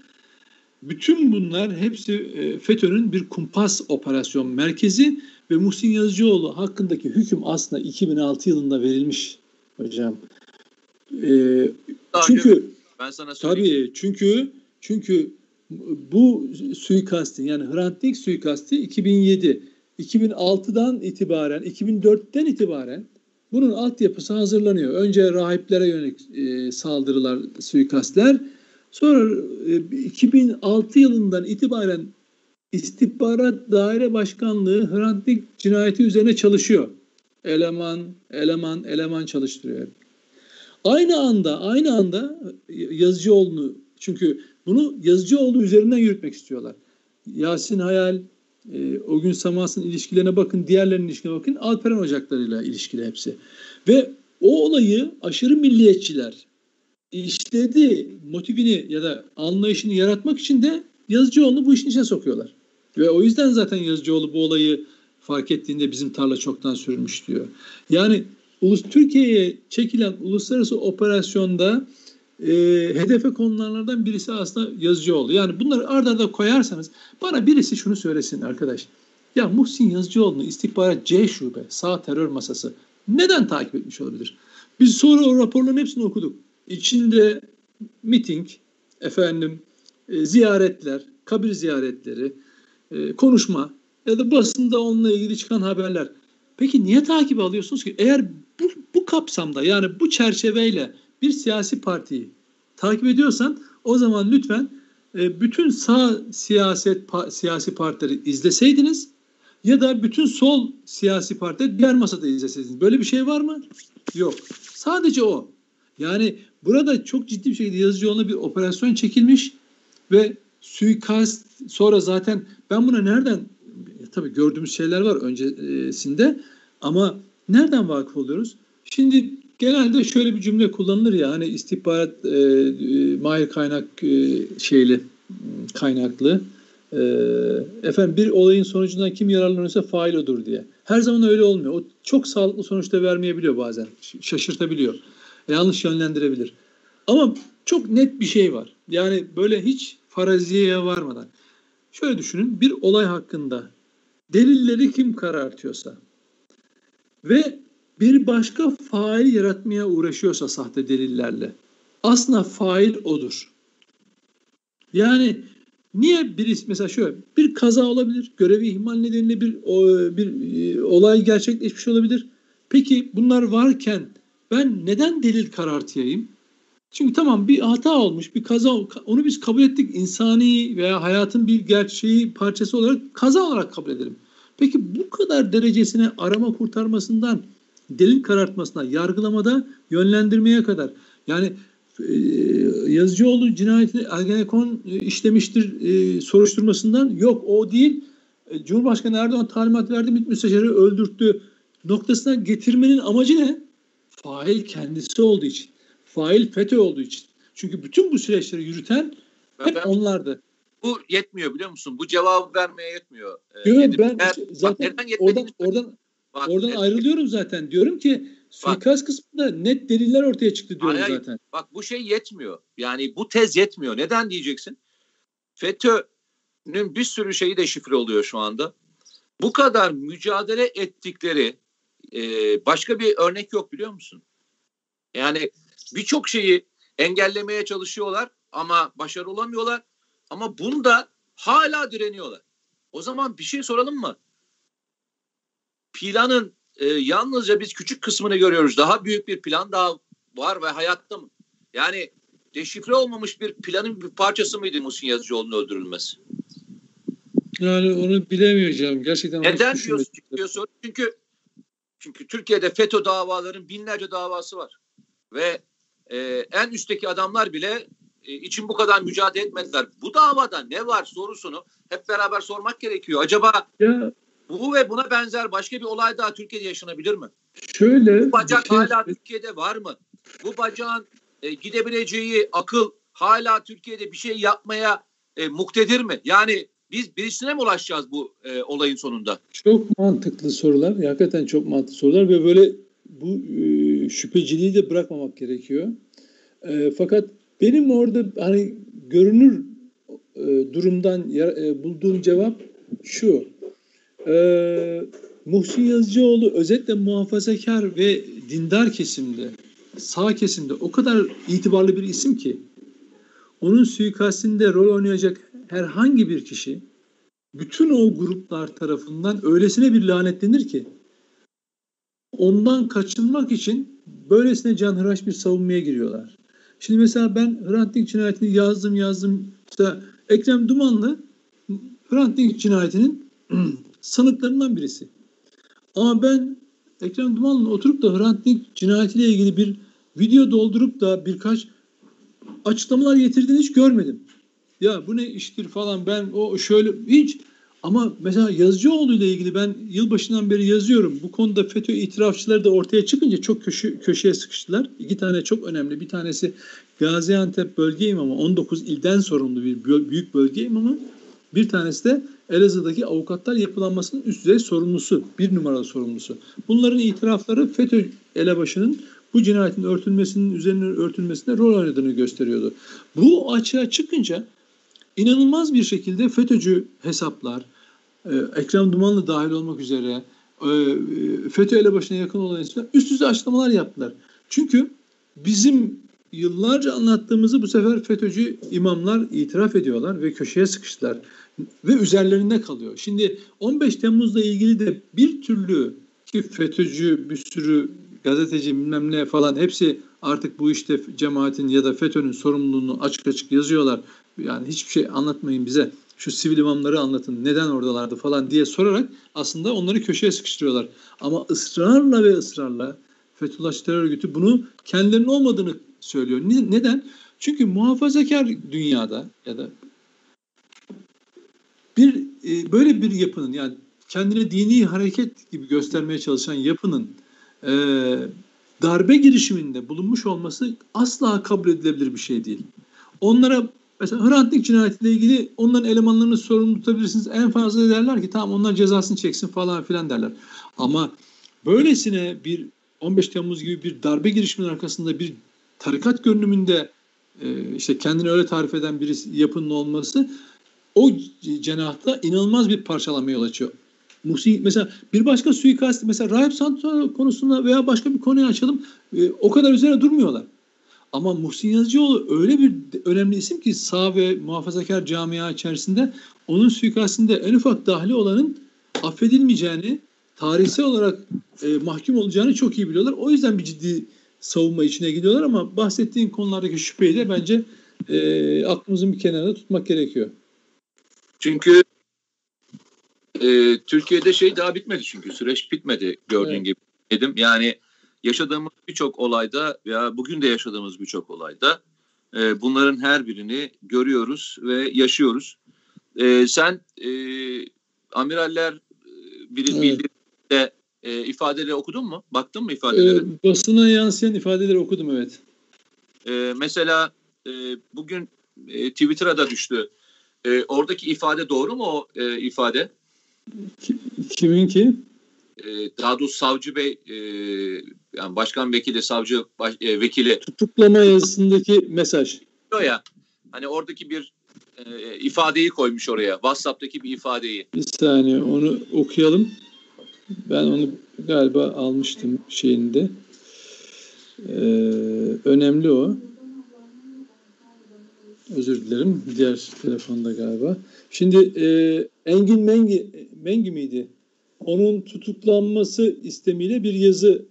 bütün bunlar hepsi e, FETÖ'nün bir kumpas operasyon merkezi ve Muhsin Yazıcıoğlu hakkındaki hüküm aslında 2006 yılında verilmiş hocam. Ee, çünkü ben sana söyleyeyim. Tabii çünkü çünkü bu suikastin yani Hrant Dink suikasti 2007, 2006'dan itibaren, 2004'ten itibaren bunun altyapısı hazırlanıyor. Önce rahiplere yönelik e, saldırılar, suikastler. Sonra e, 2006 yılından itibaren İstihbarat Daire Başkanlığı Hrant Dink cinayeti üzerine çalışıyor. Eleman, eleman, eleman çalıştırıyor. Aynı anda, aynı anda Yazıcıoğlu'nu çünkü bunu Yazıcıoğlu üzerinden yürütmek istiyorlar. Yasin Hayal, e, o gün Samas'ın ilişkilerine bakın, diğerlerinin ilişkilerine bakın. Alperen Ocakları'yla ilişkili hepsi. Ve o olayı aşırı milliyetçiler işledi motivini ya da anlayışını yaratmak için de Yazıcıoğlu'nu bu işin içine sokuyorlar. Ve o yüzden zaten Yazıcıoğlu bu olayı fark ettiğinde bizim tarla çoktan sürmüş diyor. Yani Ulus Türkiye'ye çekilen uluslararası operasyonda e, hedefe konulanlardan birisi aslında Yazıcıoğlu. Yani bunları arda arda koyarsanız bana birisi şunu söylesin arkadaş. Ya Muhsin Yazıcıoğlu'nu istihbarat C şube, sağ terör masası neden takip etmiş olabilir? Biz sonra o raporların hepsini okuduk. İçinde miting, efendim e, ziyaretler, kabir ziyaretleri, e, konuşma ya da basında onunla ilgili çıkan haberler. Peki niye takip alıyorsunuz ki? Eğer bu, bu kapsamda yani bu çerçeveyle bir siyasi partiyi takip ediyorsan o zaman lütfen e, bütün sağ siyaset pa, siyasi partileri izleseydiniz ya da bütün sol siyasi partiler diğer masada izleseydiniz. Böyle bir şey var mı? Yok. Sadece o. Yani burada çok ciddi bir şekilde Yazıcıoğlu'na bir operasyon çekilmiş ve suikast sonra zaten ben buna nereden tabii gördüğümüz şeyler var öncesinde ama nereden vakıf oluyoruz? Şimdi genelde şöyle bir cümle kullanılır ya hani istihbarat e, e, mahir kaynak e, şeyli kaynaklı e, efendim bir olayın sonucundan kim yararlanıyorsa fail odur diye. Her zaman öyle olmuyor. O çok sağlıklı sonuçta vermeyebiliyor bazen. Şaşırtabiliyor. Yanlış yönlendirebilir. Ama çok net bir şey var. Yani böyle hiç faraziyeye varmadan. Şöyle düşünün bir olay hakkında delilleri kim karartıyorsa ve bir başka fail yaratmaya uğraşıyorsa sahte delillerle aslında fail odur. Yani niye birisi mesela şöyle bir kaza olabilir, görevi ihmal nedeniyle bir bir e, olay gerçekleşmiş olabilir. Peki bunlar varken ben neden delil karartayım? Çünkü tamam bir hata olmuş, bir kaza onu biz kabul ettik. insani veya hayatın bir gerçeği parçası olarak kaza olarak kabul edelim. Peki bu kadar derecesine arama kurtarmasından delil karartmasına, yargılamada yönlendirmeye kadar yani e, Yazıcıoğlu cinayetini Ergenekon e, işlemiştir e, soruşturmasından yok o değil. E, Cumhurbaşkanı Erdoğan talimat verdi, MİT müsteşarı öldürttü noktasına getirmenin amacı ne? Fail kendisi olduğu için. Fail FETÖ olduğu için. Çünkü bütün bu süreçleri yürüten hep ben, onlardı. Bu yetmiyor biliyor musun? Bu cevabı vermeye yetmiyor. Ee, Yok ben eğer, zaten oradan oradan bak, oradan net, ayrılıyorum zaten. Diyorum ki suikast kısmında net deliller ortaya çıktı diyorum hayır, zaten. Bak bu şey yetmiyor. Yani bu tez yetmiyor. Neden diyeceksin? FETÖ'nün bir sürü şeyi de şifre oluyor şu anda. Bu kadar mücadele ettikleri e, başka bir örnek yok biliyor musun? Yani birçok şeyi engellemeye çalışıyorlar ama başarı olamıyorlar. Ama bunda hala direniyorlar. O zaman bir şey soralım mı? Planın e, yalnızca biz küçük kısmını görüyoruz. Daha büyük bir plan daha var ve hayatta mı? Yani deşifre olmamış bir planın bir parçası mıydı Muhsin Yazıcıoğlu'nun öldürülmesi? Yani onu bilemeyeceğim. Gerçekten Neden diyorsun, diyorsun? Çünkü çünkü Türkiye'de FETÖ davaların binlerce davası var. Ve e, en üstteki adamlar bile e, için bu kadar mücadele etmediler. Bu davada ne var sorusunu hep beraber sormak gerekiyor. Acaba ya, bu ve buna benzer başka bir olay daha Türkiye'de yaşanabilir mi? Şöyle. Bu bacak şey... hala Türkiye'de var mı? Bu bacağın e, gidebileceği akıl hala Türkiye'de bir şey yapmaya e, muktedir mi? Yani biz birisine mi ulaşacağız bu e, olayın sonunda? Çok mantıklı sorular. Hakikaten çok mantıklı sorular ve böyle bu e, şüpheciliği de bırakmamak gerekiyor. E, fakat benim orada hani görünür e, durumdan e, bulduğum cevap şu. E, Muhsin Yazıcıoğlu özetle muhafazakar ve dindar kesimde, sağ kesimde o kadar itibarlı bir isim ki onun suikastinde rol oynayacak herhangi bir kişi bütün o gruplar tarafından öylesine bir lanetlenir ki ondan kaçınmak için böylesine canhıraş bir savunmaya giriyorlar. Şimdi mesela ben Hrant Dink cinayetini yazdım yazdım. İşte Ekrem Dumanlı Hrant Dink cinayetinin sanıklarından birisi. Ama ben Ekrem Dumanlı oturup da Hrant Dink cinayetiyle ilgili bir video doldurup da birkaç açıklamalar getirdiğini hiç görmedim. Ya bu ne iştir falan ben o şöyle hiç ama mesela Yazıcıoğlu ile ilgili ben yılbaşından beri yazıyorum. Bu konuda FETÖ itirafçıları da ortaya çıkınca çok köşe, köşeye sıkıştılar. İki tane çok önemli. Bir tanesi Gaziantep bölge imamı 19 ilden sorumlu bir büyük bölge imamı. Bir tanesi de Elazığ'daki avukatlar yapılanmasının üst düzey sorumlusu. Bir numaralı sorumlusu. Bunların itirafları FETÖ elebaşının bu cinayetin örtülmesinin üzerine örtülmesinde rol oynadığını gösteriyordu. Bu açığa çıkınca inanılmaz bir şekilde FETÖ'cü hesaplar, e, Ekrem Dumanlı dahil olmak üzere e, FETÖ elebaşına yakın olan insanlar üst üste açıklamalar yaptılar. Çünkü bizim yıllarca anlattığımızı bu sefer FETÖ'cü imamlar itiraf ediyorlar ve köşeye sıkıştılar ve üzerlerinde kalıyor. Şimdi 15 Temmuz'la ilgili de bir türlü ki FETÖ'cü bir sürü gazeteci bilmem ne falan hepsi artık bu işte cemaatin ya da FETÖ'nün sorumluluğunu açık açık yazıyorlar. Yani hiçbir şey anlatmayın bize. Şu sivil imamları anlatın. Neden oradalardı falan diye sorarak aslında onları köşeye sıkıştırıyorlar. Ama ısrarla ve ısrarla Fethullah Terör Örgütü bunu kendilerinin olmadığını söylüyor. Neden? Çünkü muhafazakar dünyada ya da bir e, böyle bir yapının yani kendine dini hareket gibi göstermeye çalışan yapının e, darbe girişiminde bulunmuş olması asla kabul edilebilir bir şey değil. Onlara mesela Hrant Dink cinayetiyle ilgili onların elemanlarını sorumlu tutabilirsiniz. En fazla derler ki tamam onlar cezasını çeksin falan filan derler. Ama böylesine bir 15 Temmuz gibi bir darbe girişiminin arkasında bir tarikat görünümünde e, işte kendini öyle tarif eden bir yapının olması o cenahta inanılmaz bir parçalamaya yol açıyor. Muhsin, mesela bir başka suikast mesela Rahip Santo konusunda veya başka bir konuyu açalım e, o kadar üzerine durmuyorlar. Ama Muhsin Yazıcıoğlu öyle bir önemli isim ki sağ ve muhafazakar camia içerisinde onun suikastinde en ufak dahli olanın affedilmeyeceğini, tarihsel olarak e, mahkum olacağını çok iyi biliyorlar. O yüzden bir ciddi savunma içine gidiyorlar ama bahsettiğin konulardaki şüpheyi de bence e, aklımızın bir kenarında tutmak gerekiyor. Çünkü e, Türkiye'de şey daha bitmedi çünkü süreç bitmedi gördüğün evet. gibi dedim. Yani yaşadığımız birçok olayda veya bugün de yaşadığımız birçok olayda e, bunların her birini görüyoruz ve yaşıyoruz. E, sen e, amiraller e, bir evet. bildiride e, ifadeleri okudun mu? Baktın mı ifadeleri? E, basına yansıyan ifadeleri okudum evet. E, mesela e, bugün e, Twitter'a da düştü. E, oradaki ifade doğru mu o e, ifade? Kimin ki? E, daha doğrusu savcı bey e, yani başkan vekili, savcı baş, e, vekili. Tutuklama yazısındaki mesaj. Diyor ya hani oradaki bir e, ifadeyi koymuş oraya. WhatsApp'taki bir ifadeyi. Bir saniye onu okuyalım. Ben onu galiba almıştım şeyinde. Ee, önemli o. Özür dilerim. Diğer telefonda galiba. Şimdi e, Engin Mengi, Mengi miydi? Onun tutuklanması istemiyle bir yazı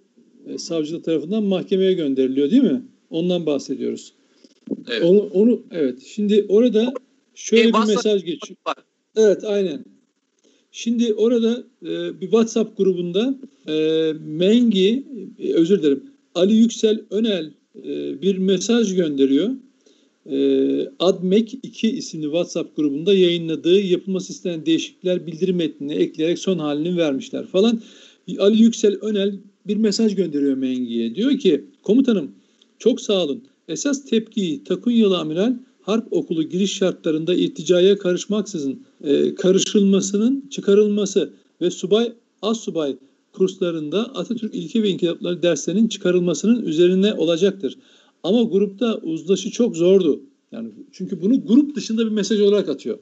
e, savcılık tarafından mahkemeye gönderiliyor değil mi? Ondan bahsediyoruz. Evet. Onu, onu evet. Şimdi orada şöyle e, bir mesaj geçiyor. Evet, aynen. Şimdi orada e, bir WhatsApp grubunda e, Mengi, e, özür dilerim, Ali Yüksel Önel e, bir mesaj gönderiyor Admek 2 isimli WhatsApp grubunda yayınladığı yapılması istenen değişiklikler bildirim metnine ekleyerek son halini vermişler falan. Ali Yüksel Önel bir mesaj gönderiyor Mengi'ye. Diyor ki komutanım çok sağ olun. Esas tepkiyi Takunyalı Amiral Harp Okulu giriş şartlarında irticaya karışmaksızın e, karışılmasının çıkarılması ve subay az subay kurslarında Atatürk ilke ve inkılapları derslerinin çıkarılmasının üzerine olacaktır. Ama grupta uzlaşı çok zordu. Yani çünkü bunu grup dışında bir mesaj olarak atıyor.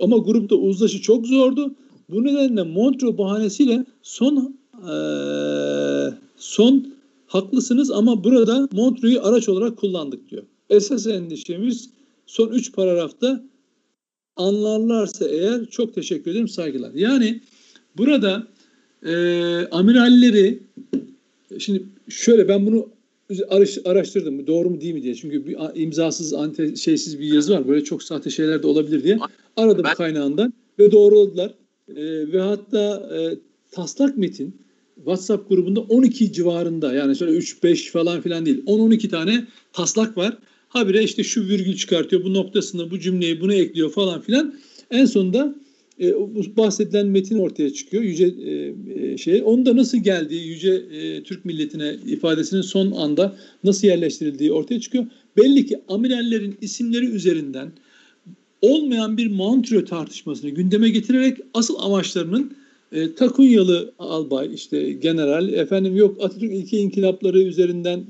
Ama grupta uzlaşı çok zordu. Bu nedenle Montreux bahanesiyle son ee, son haklısınız ama burada Montreux'u araç olarak kullandık diyor. Esas endişemiz son üç paragrafta anlarlarsa eğer çok teşekkür ederim saygılar. Yani burada e, amiralleri şimdi şöyle ben bunu araştırdım doğru mu değil mi diye. Çünkü bir imzasız, ante, şeysiz bir yazı var. Böyle çok sahte şeyler de olabilir diye. Aradım ben... kaynağından ve doğruladılar. E, ve hatta e, taslak metin WhatsApp grubunda 12 civarında yani şöyle 3-5 falan filan değil. 10-12 tane taslak var. Habire işte şu virgül çıkartıyor, bu noktasını, bu cümleyi bunu ekliyor falan filan. En sonunda e, bahsedilen metin ortaya çıkıyor. Yüce e, şey, onun da nasıl geldiği, yüce e, Türk milletine ifadesinin son anda nasıl yerleştirildiği ortaya çıkıyor. Belli ki amirallerin isimleri üzerinden olmayan bir Montreux tartışmasını gündeme getirerek asıl amaçlarının Takunyalı albay, işte general, efendim yok Atatürk ilke inkılapları üzerinden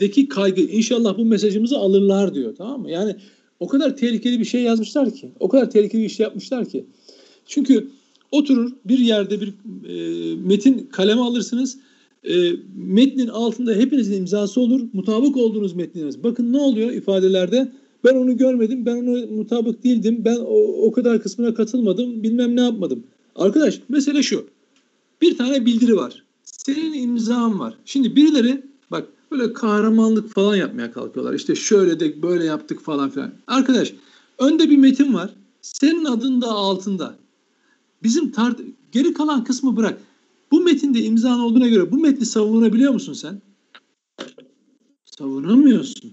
deki kaygı inşallah bu mesajımızı alırlar diyor tamam mı? Yani o kadar tehlikeli bir şey yazmışlar ki. O kadar tehlikeli bir iş yapmışlar ki. Çünkü oturur bir yerde bir e, metin kaleme alırsınız. E, metnin altında hepinizin imzası olur. Mutabık olduğunuz metniniz. Bakın ne oluyor ifadelerde? Ben onu görmedim. Ben onu mutabık değildim. Ben o, o kadar kısmına katılmadım. Bilmem ne yapmadım. Arkadaş mesele şu. Bir tane bildiri var. senin imzan var. Şimdi birileri böyle kahramanlık falan yapmaya kalkıyorlar. İşte şöyle de böyle yaptık falan filan. Arkadaş önde bir metin var. Senin adın da altında. Bizim tart geri kalan kısmı bırak. Bu metinde imzan olduğuna göre bu metni savunabiliyor musun sen? Savunamıyorsun.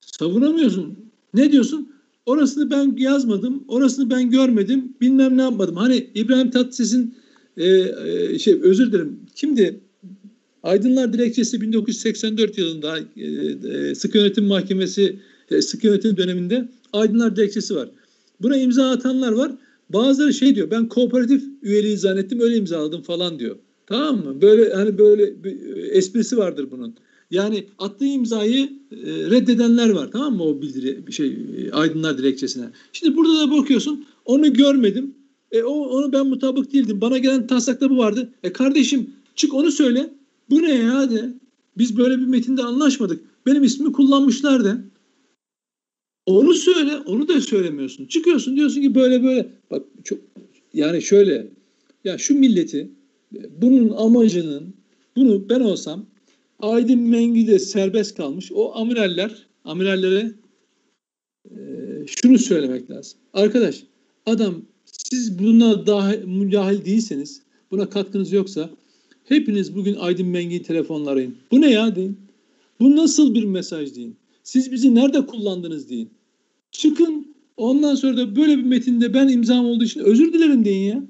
Savunamıyorsun. Ne diyorsun? Orasını ben yazmadım, orasını ben görmedim, bilmem ne yapmadım. Hani İbrahim Tatlıses'in e, e, şey özür dilerim. Kimdi? Aydınlar Dilekçesi 1984 yılında e, e, Sıkı Yönetim Mahkemesi e, Sıkı Yönetim döneminde Aydınlar Dilekçesi var. Buna imza atanlar var. Bazıları şey diyor ben kooperatif üyeliği zannettim öyle imzaladım falan diyor. Tamam mı? Böyle hani böyle bir esprisi vardır bunun. Yani attığı imzayı e, reddedenler var tamam mı o bildiri şey aydınlar dilekçesine. Şimdi burada da bakıyorsun onu görmedim. E o onu ben mutabık değildim. Bana gelen taslakta bu vardı. E kardeşim çık onu söyle. Bu ne ya de. Biz böyle bir metinde anlaşmadık. Benim ismimi kullanmışlar de. Onu söyle, onu da söylemiyorsun. Çıkıyorsun diyorsun ki böyle böyle. Bak çok yani şöyle ya şu milleti bunun amacının bunu ben olsam Aydın Mengi'de serbest kalmış. O amiraller, amirallere e, şunu söylemek lazım. Arkadaş, adam siz buna dahil, müdahil değilseniz, buna katkınız yoksa hepiniz bugün Aydın Mengi'yi telefonla arayın. Bu ne ya deyin. Bu nasıl bir mesaj deyin. Siz bizi nerede kullandınız deyin. Çıkın ondan sonra da böyle bir metinde ben imzam olduğu için özür dilerim deyin ya.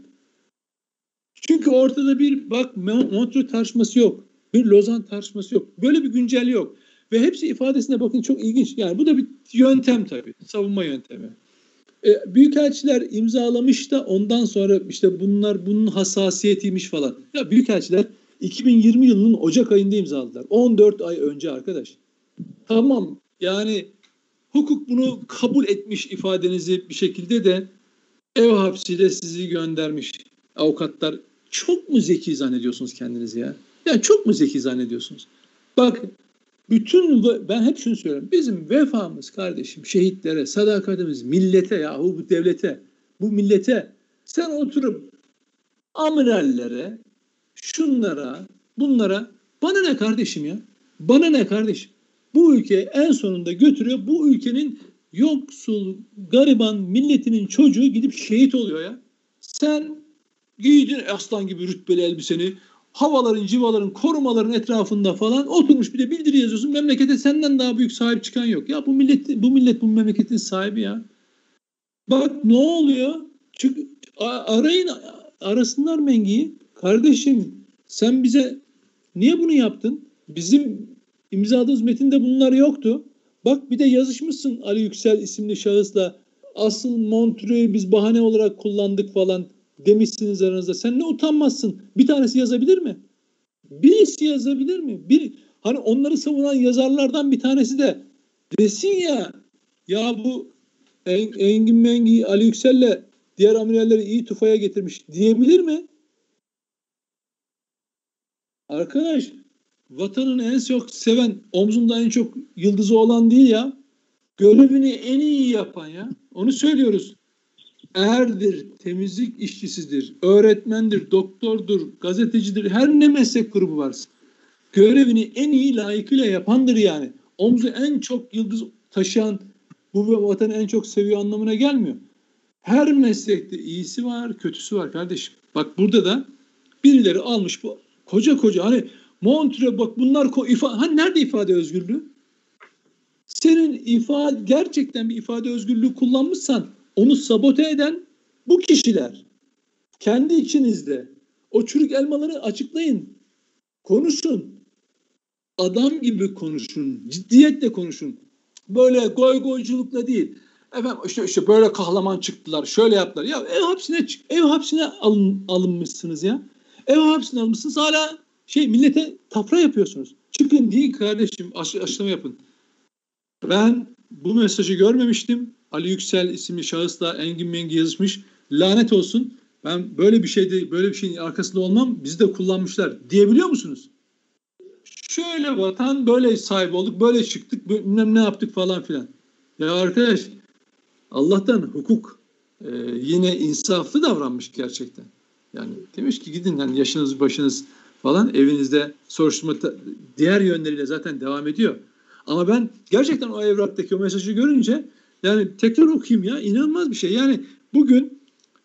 Çünkü ortada bir bak Montreux tartışması yok. Bir Lozan tartışması yok. Böyle bir güncel yok. Ve hepsi ifadesine bakın çok ilginç. Yani bu da bir yöntem tabii. Savunma yöntemi. E, büyükelçiler imzalamış da ondan sonra işte bunlar bunun hassasiyetiymiş falan. Ya büyükelçiler 2020 yılının Ocak ayında imzaladılar. 14 ay önce arkadaş. Tamam yani hukuk bunu kabul etmiş ifadenizi bir şekilde de ev hapsiyle sizi göndermiş avukatlar. Çok mu zeki zannediyorsunuz kendinizi ya? Yani çok mu zeki zannediyorsunuz? Bak bütün ben hep şunu söylüyorum. Bizim vefamız kardeşim şehitlere, sadakatimiz millete yahu bu devlete, bu millete sen oturup amirallere, şunlara, bunlara bana ne kardeşim ya? Bana ne kardeşim? Bu ülke en sonunda götürüyor. Bu ülkenin yoksul, gariban milletinin çocuğu gidip şehit oluyor ya. Sen giydin aslan gibi rütbeli elbiseni, havaların, civaların, korumaların etrafında falan oturmuş bir de bildiri yazıyorsun. Memlekete senden daha büyük sahip çıkan yok. Ya bu millet bu millet bu memleketin sahibi ya. Bak ne oluyor? Çünkü arayın arasınlar Mengi'yi. Kardeşim sen bize niye bunu yaptın? Bizim imzaladığımız metinde bunlar yoktu. Bak bir de yazışmışsın Ali Yüksel isimli şahısla. Asıl Montreux'u biz bahane olarak kullandık falan demişsiniz aranızda. Sen ne utanmazsın? Bir tanesi yazabilir mi? Birisi yazabilir mi? Bir hani onları savunan yazarlardan bir tanesi de desin ya ya bu Engin Mengi Ali Yüksel'le diğer amiralleri iyi tufaya getirmiş diyebilir mi? Arkadaş vatanın en çok seven omzunda en çok yıldızı olan değil ya görevini en iyi yapan ya onu söylüyoruz erdir, temizlik işçisidir, öğretmendir, doktordur, gazetecidir, her ne meslek grubu varsa görevini en iyi layıkıyla yapandır yani. Omzu en çok yıldız taşıyan bu vatanı en çok seviyor anlamına gelmiyor. Her meslekte iyisi var, kötüsü var kardeşim. Bak burada da birileri almış bu koca koca hani Montre bak bunlar ko ifa hani nerede ifade özgürlüğü? Senin ifade gerçekten bir ifade özgürlüğü kullanmışsan onu sabote eden bu kişiler. Kendi içinizde o çürük elmaları açıklayın. Konuşun. Adam gibi konuşun. Ciddiyetle konuşun. Böyle goy goyculukla değil. Efendim işte, işte böyle kahraman çıktılar. Şöyle yaptılar. Ya ev hapsine ev hapsine alın, alınmışsınız ya. Ev hapsine alınmışsınız. Hala şey millete tafra yapıyorsunuz. Çıkın değil kardeşim aş, açıklama yapın. Ben bu mesajı görmemiştim. Ali Yüksel isimli şahısla Engin Mengi yazışmış. Lanet olsun. Ben böyle bir şeyde böyle bir şeyin arkasında olmam. Bizi de kullanmışlar diyebiliyor musunuz? Şöyle vatan böyle sahip olduk, böyle çıktık, bilmem ne yaptık falan filan. Ya arkadaş Allah'tan hukuk e, yine insaflı davranmış gerçekten. Yani demiş ki gidin hani yaşınız başınız falan evinizde soruşturma diğer yönleriyle zaten devam ediyor. Ama ben gerçekten o evraktaki o mesajı görünce yani tekrar okuyayım ya inanılmaz bir şey. Yani bugün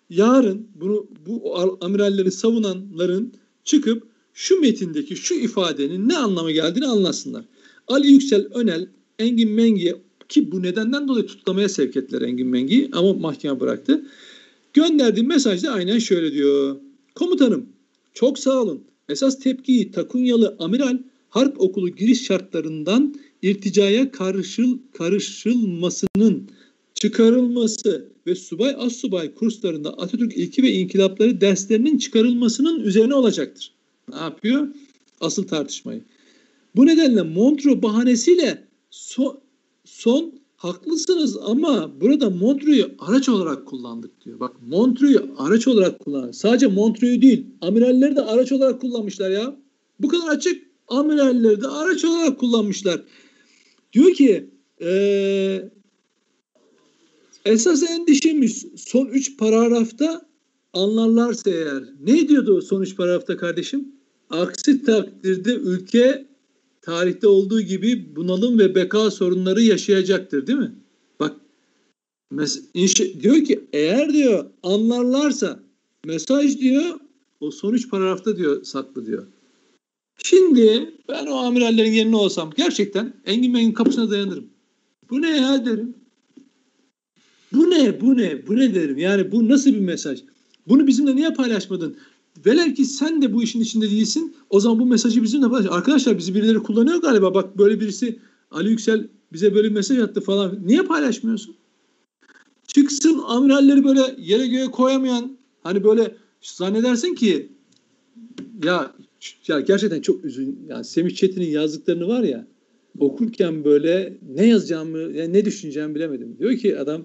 yarın bunu bu amiralleri savunanların çıkıp şu metindeki şu ifadenin ne anlamı geldiğini anlasınlar. Ali Yüksel Önel Engin Mengi'ye ki bu nedenden dolayı tutuklamaya sevk ettiler Engin Mengi'yi ama mahkeme bıraktı. Gönderdiği mesajda aynen şöyle diyor. Komutanım çok sağ olun. Esas tepkiyi Takunyalı amiral harp okulu giriş şartlarından irticaya karışıl, karışılmasının çıkarılması ve subay as subay kurslarında Atatürk ilki ve inkılapları derslerinin çıkarılmasının üzerine olacaktır. Ne yapıyor? Asıl tartışmayı. Bu nedenle Montreux bahanesiyle so, son haklısınız ama burada Montreux'u araç olarak kullandık diyor. Bak Montreux'u araç olarak kullandık. Sadece Montreux'u değil amiralleri de araç olarak kullanmışlar ya. Bu kadar açık amiralleri de araç olarak kullanmışlar. Diyor ki ee, esas endişemiz son üç paragrafta anlarlarsa eğer. Ne diyordu son üç paragrafta kardeşim? Aksi takdirde ülke tarihte olduğu gibi bunalım ve beka sorunları yaşayacaktır değil mi? Bak diyor ki eğer diyor anlarlarsa mesaj diyor o sonuç paragrafta diyor saklı diyor. Şimdi ben o amirallerin yerine olsam gerçekten Engin Bey'in kapısına dayanırım. Bu ne ya derim. Bu ne bu ne bu ne derim. Yani bu nasıl bir mesaj? Bunu bizimle niye paylaşmadın? Velev ki sen de bu işin içinde değilsin. O zaman bu mesajı bizimle paylaş. Arkadaşlar bizi birileri kullanıyor galiba. Bak böyle birisi Ali Yüksel bize böyle bir mesaj attı falan. Niye paylaşmıyorsun? Çıksın amiralleri böyle yere göğe koyamayan hani böyle zannedersin ki ya ya gerçekten çok üzün. Yani Semih Çetin'in yazdıklarını var ya okurken böyle ne yazacağımı, yani ne düşüneceğimi bilemedim. Diyor ki adam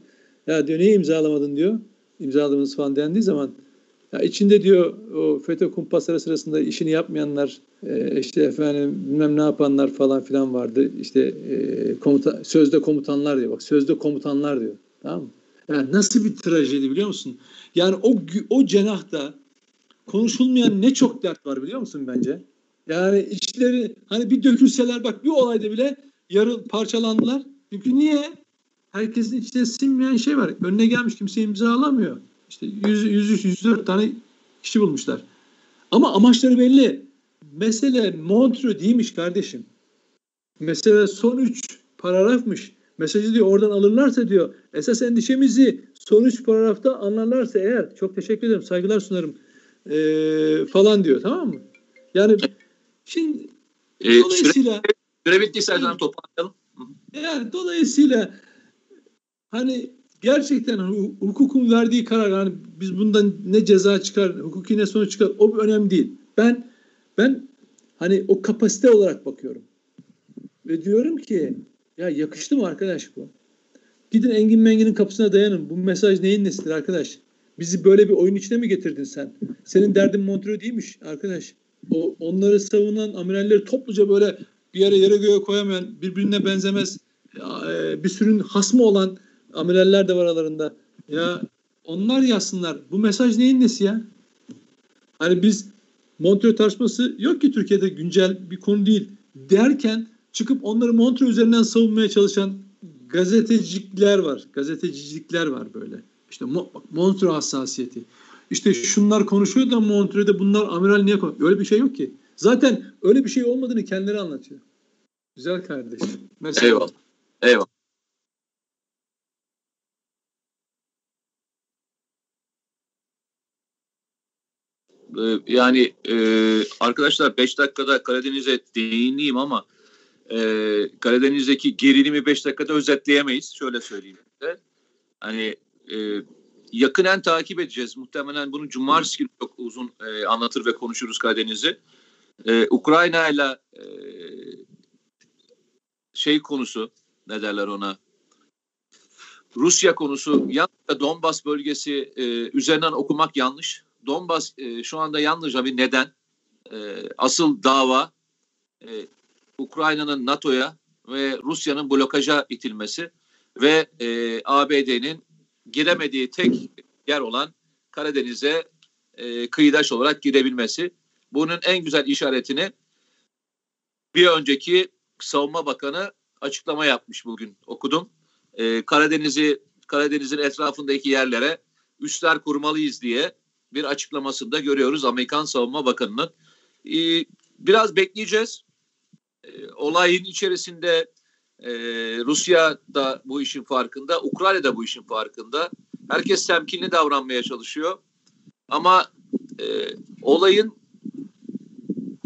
ya diyor niye imzalamadın diyor. İmzaladınız falan dendiği zaman ya içinde diyor o FETÖ kumpasları sırasında işini yapmayanlar e, işte efendim bilmem ne yapanlar falan filan vardı. İşte e, komuta, sözde komutanlar diyor. Bak sözde komutanlar diyor. Tamam mı? Yani nasıl bir trajedi biliyor musun? Yani o o cenahta konuşulmayan ne çok dert var biliyor musun bence? Yani içleri hani bir dökülseler bak bir olayda bile yarı parçalandılar. Çünkü niye? Herkesin içine sinmeyen şey var. Önüne gelmiş kimse imza alamıyor. İşte 100, 103, 104 tane kişi bulmuşlar. Ama amaçları belli. Mesele Montreux değilmiş kardeşim. Mesele son üç paragrafmış. Mesajı diyor oradan alırlarsa diyor esas endişemizi son üç paragrafta anlarlarsa eğer çok teşekkür ederim saygılar sunarım ee, falan diyor tamam mı? Yani şimdi ee, dolayısıyla süre, süre bittiyse yani, toparlayalım. Yani dolayısıyla hani gerçekten hukukun verdiği karar yani biz bundan ne ceza çıkar, hukuki ne sonuç çıkar o önemli değil. Ben ben hani o kapasite olarak bakıyorum. Ve diyorum ki ya yakıştı mı arkadaş bu? Gidin Engin Mengin'in kapısına dayanın. Bu mesaj neyin nesidir arkadaş? Bizi böyle bir oyun içine mi getirdin sen? Senin derdin Montreux değilmiş arkadaş. O onları savunan amiralleri topluca böyle bir yere yere göğe koyamayan, birbirine benzemez, e, bir sürün hasmı olan amiraller de var aralarında. Ya onlar yazsınlar. Bu mesaj neyin nesi ya? Hani biz Montreux tartışması yok ki Türkiye'de güncel bir konu değil derken çıkıp onları Montreux üzerinden savunmaya çalışan gazetecilikler var. Gazetecilikler var böyle. İşte Montreux hassasiyeti. İşte şunlar konuşuyor da Montreux'de bunlar amiral niye konuşuyor? Öyle bir şey yok ki. Zaten öyle bir şey olmadığını kendileri anlatıyor. Güzel kardeşim. Mesela. Eyvallah. Eyvallah. Ee, yani e, arkadaşlar 5 dakikada Karadeniz'e değineyim ama e, Karadeniz'deki gerilimi 5 dakikada özetleyemeyiz. Şöyle söyleyeyim size. Hani e, yakinen takip edeceğiz. Muhtemelen bunu cumartesi günü çok uzun e, anlatır ve konuşuruz Karadeniz'i. E, Ukrayna ile e, şey konusu ne derler ona Rusya konusu yalnızca Donbas bölgesi e, üzerinden okumak yanlış. Donbas e, şu anda yalnızca bir neden. E, asıl dava e, Ukrayna'nın NATO'ya ve Rusya'nın blokaja itilmesi ve e, ABD'nin giremediği tek yer olan Karadeniz'e e, kıyıdaş olarak girebilmesi. bunun en güzel işaretini bir önceki savunma bakanı açıklama yapmış bugün okudum. Ee, Karadeniz'i Karadeniz'in etrafındaki yerlere üsler kurmalıyız diye bir açıklamasında görüyoruz Amerikan Savunma Bakanı'nın. Ee, biraz bekleyeceğiz. Ee, olayın içerisinde e, Rusya da bu işin farkında, Ukrayna da bu işin farkında. Herkes temkinli davranmaya çalışıyor. Ama e, olayın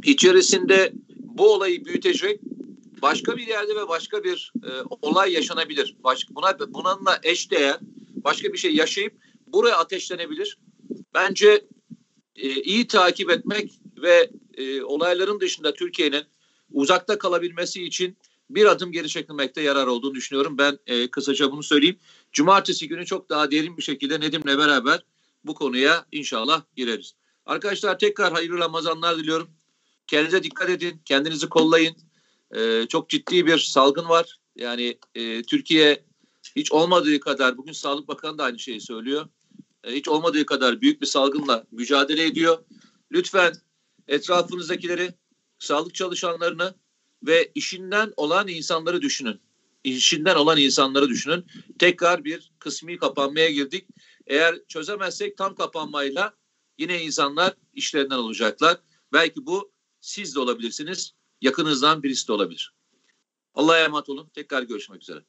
içerisinde bu olayı büyütecek başka bir yerde ve başka bir e, olay yaşanabilir. Baş, buna bununla eşdeğer başka bir şey yaşayıp buraya ateşlenebilir. Bence e, iyi takip etmek ve e, olayların dışında Türkiye'nin uzakta kalabilmesi için bir adım geri çekilmekte yarar olduğunu düşünüyorum. Ben e, kısaca bunu söyleyeyim. Cumartesi günü çok daha derin bir şekilde Nedim'le beraber bu konuya inşallah gireriz. Arkadaşlar tekrar hayırlı Ramazanlar diliyorum. Kendinize dikkat edin. Kendinizi kollayın. E, çok ciddi bir salgın var. Yani e, Türkiye hiç olmadığı kadar, bugün Sağlık Bakanı da aynı şeyi söylüyor. E, hiç olmadığı kadar büyük bir salgınla mücadele ediyor. Lütfen etrafınızdakileri, sağlık çalışanlarını ve işinden olan insanları düşünün. İşinden olan insanları düşünün. Tekrar bir kısmi kapanmaya girdik. Eğer çözemezsek tam kapanmayla yine insanlar işlerinden olacaklar. Belki bu siz de olabilirsiniz. Yakınızdan birisi de olabilir. Allah'a emanet olun. Tekrar görüşmek üzere.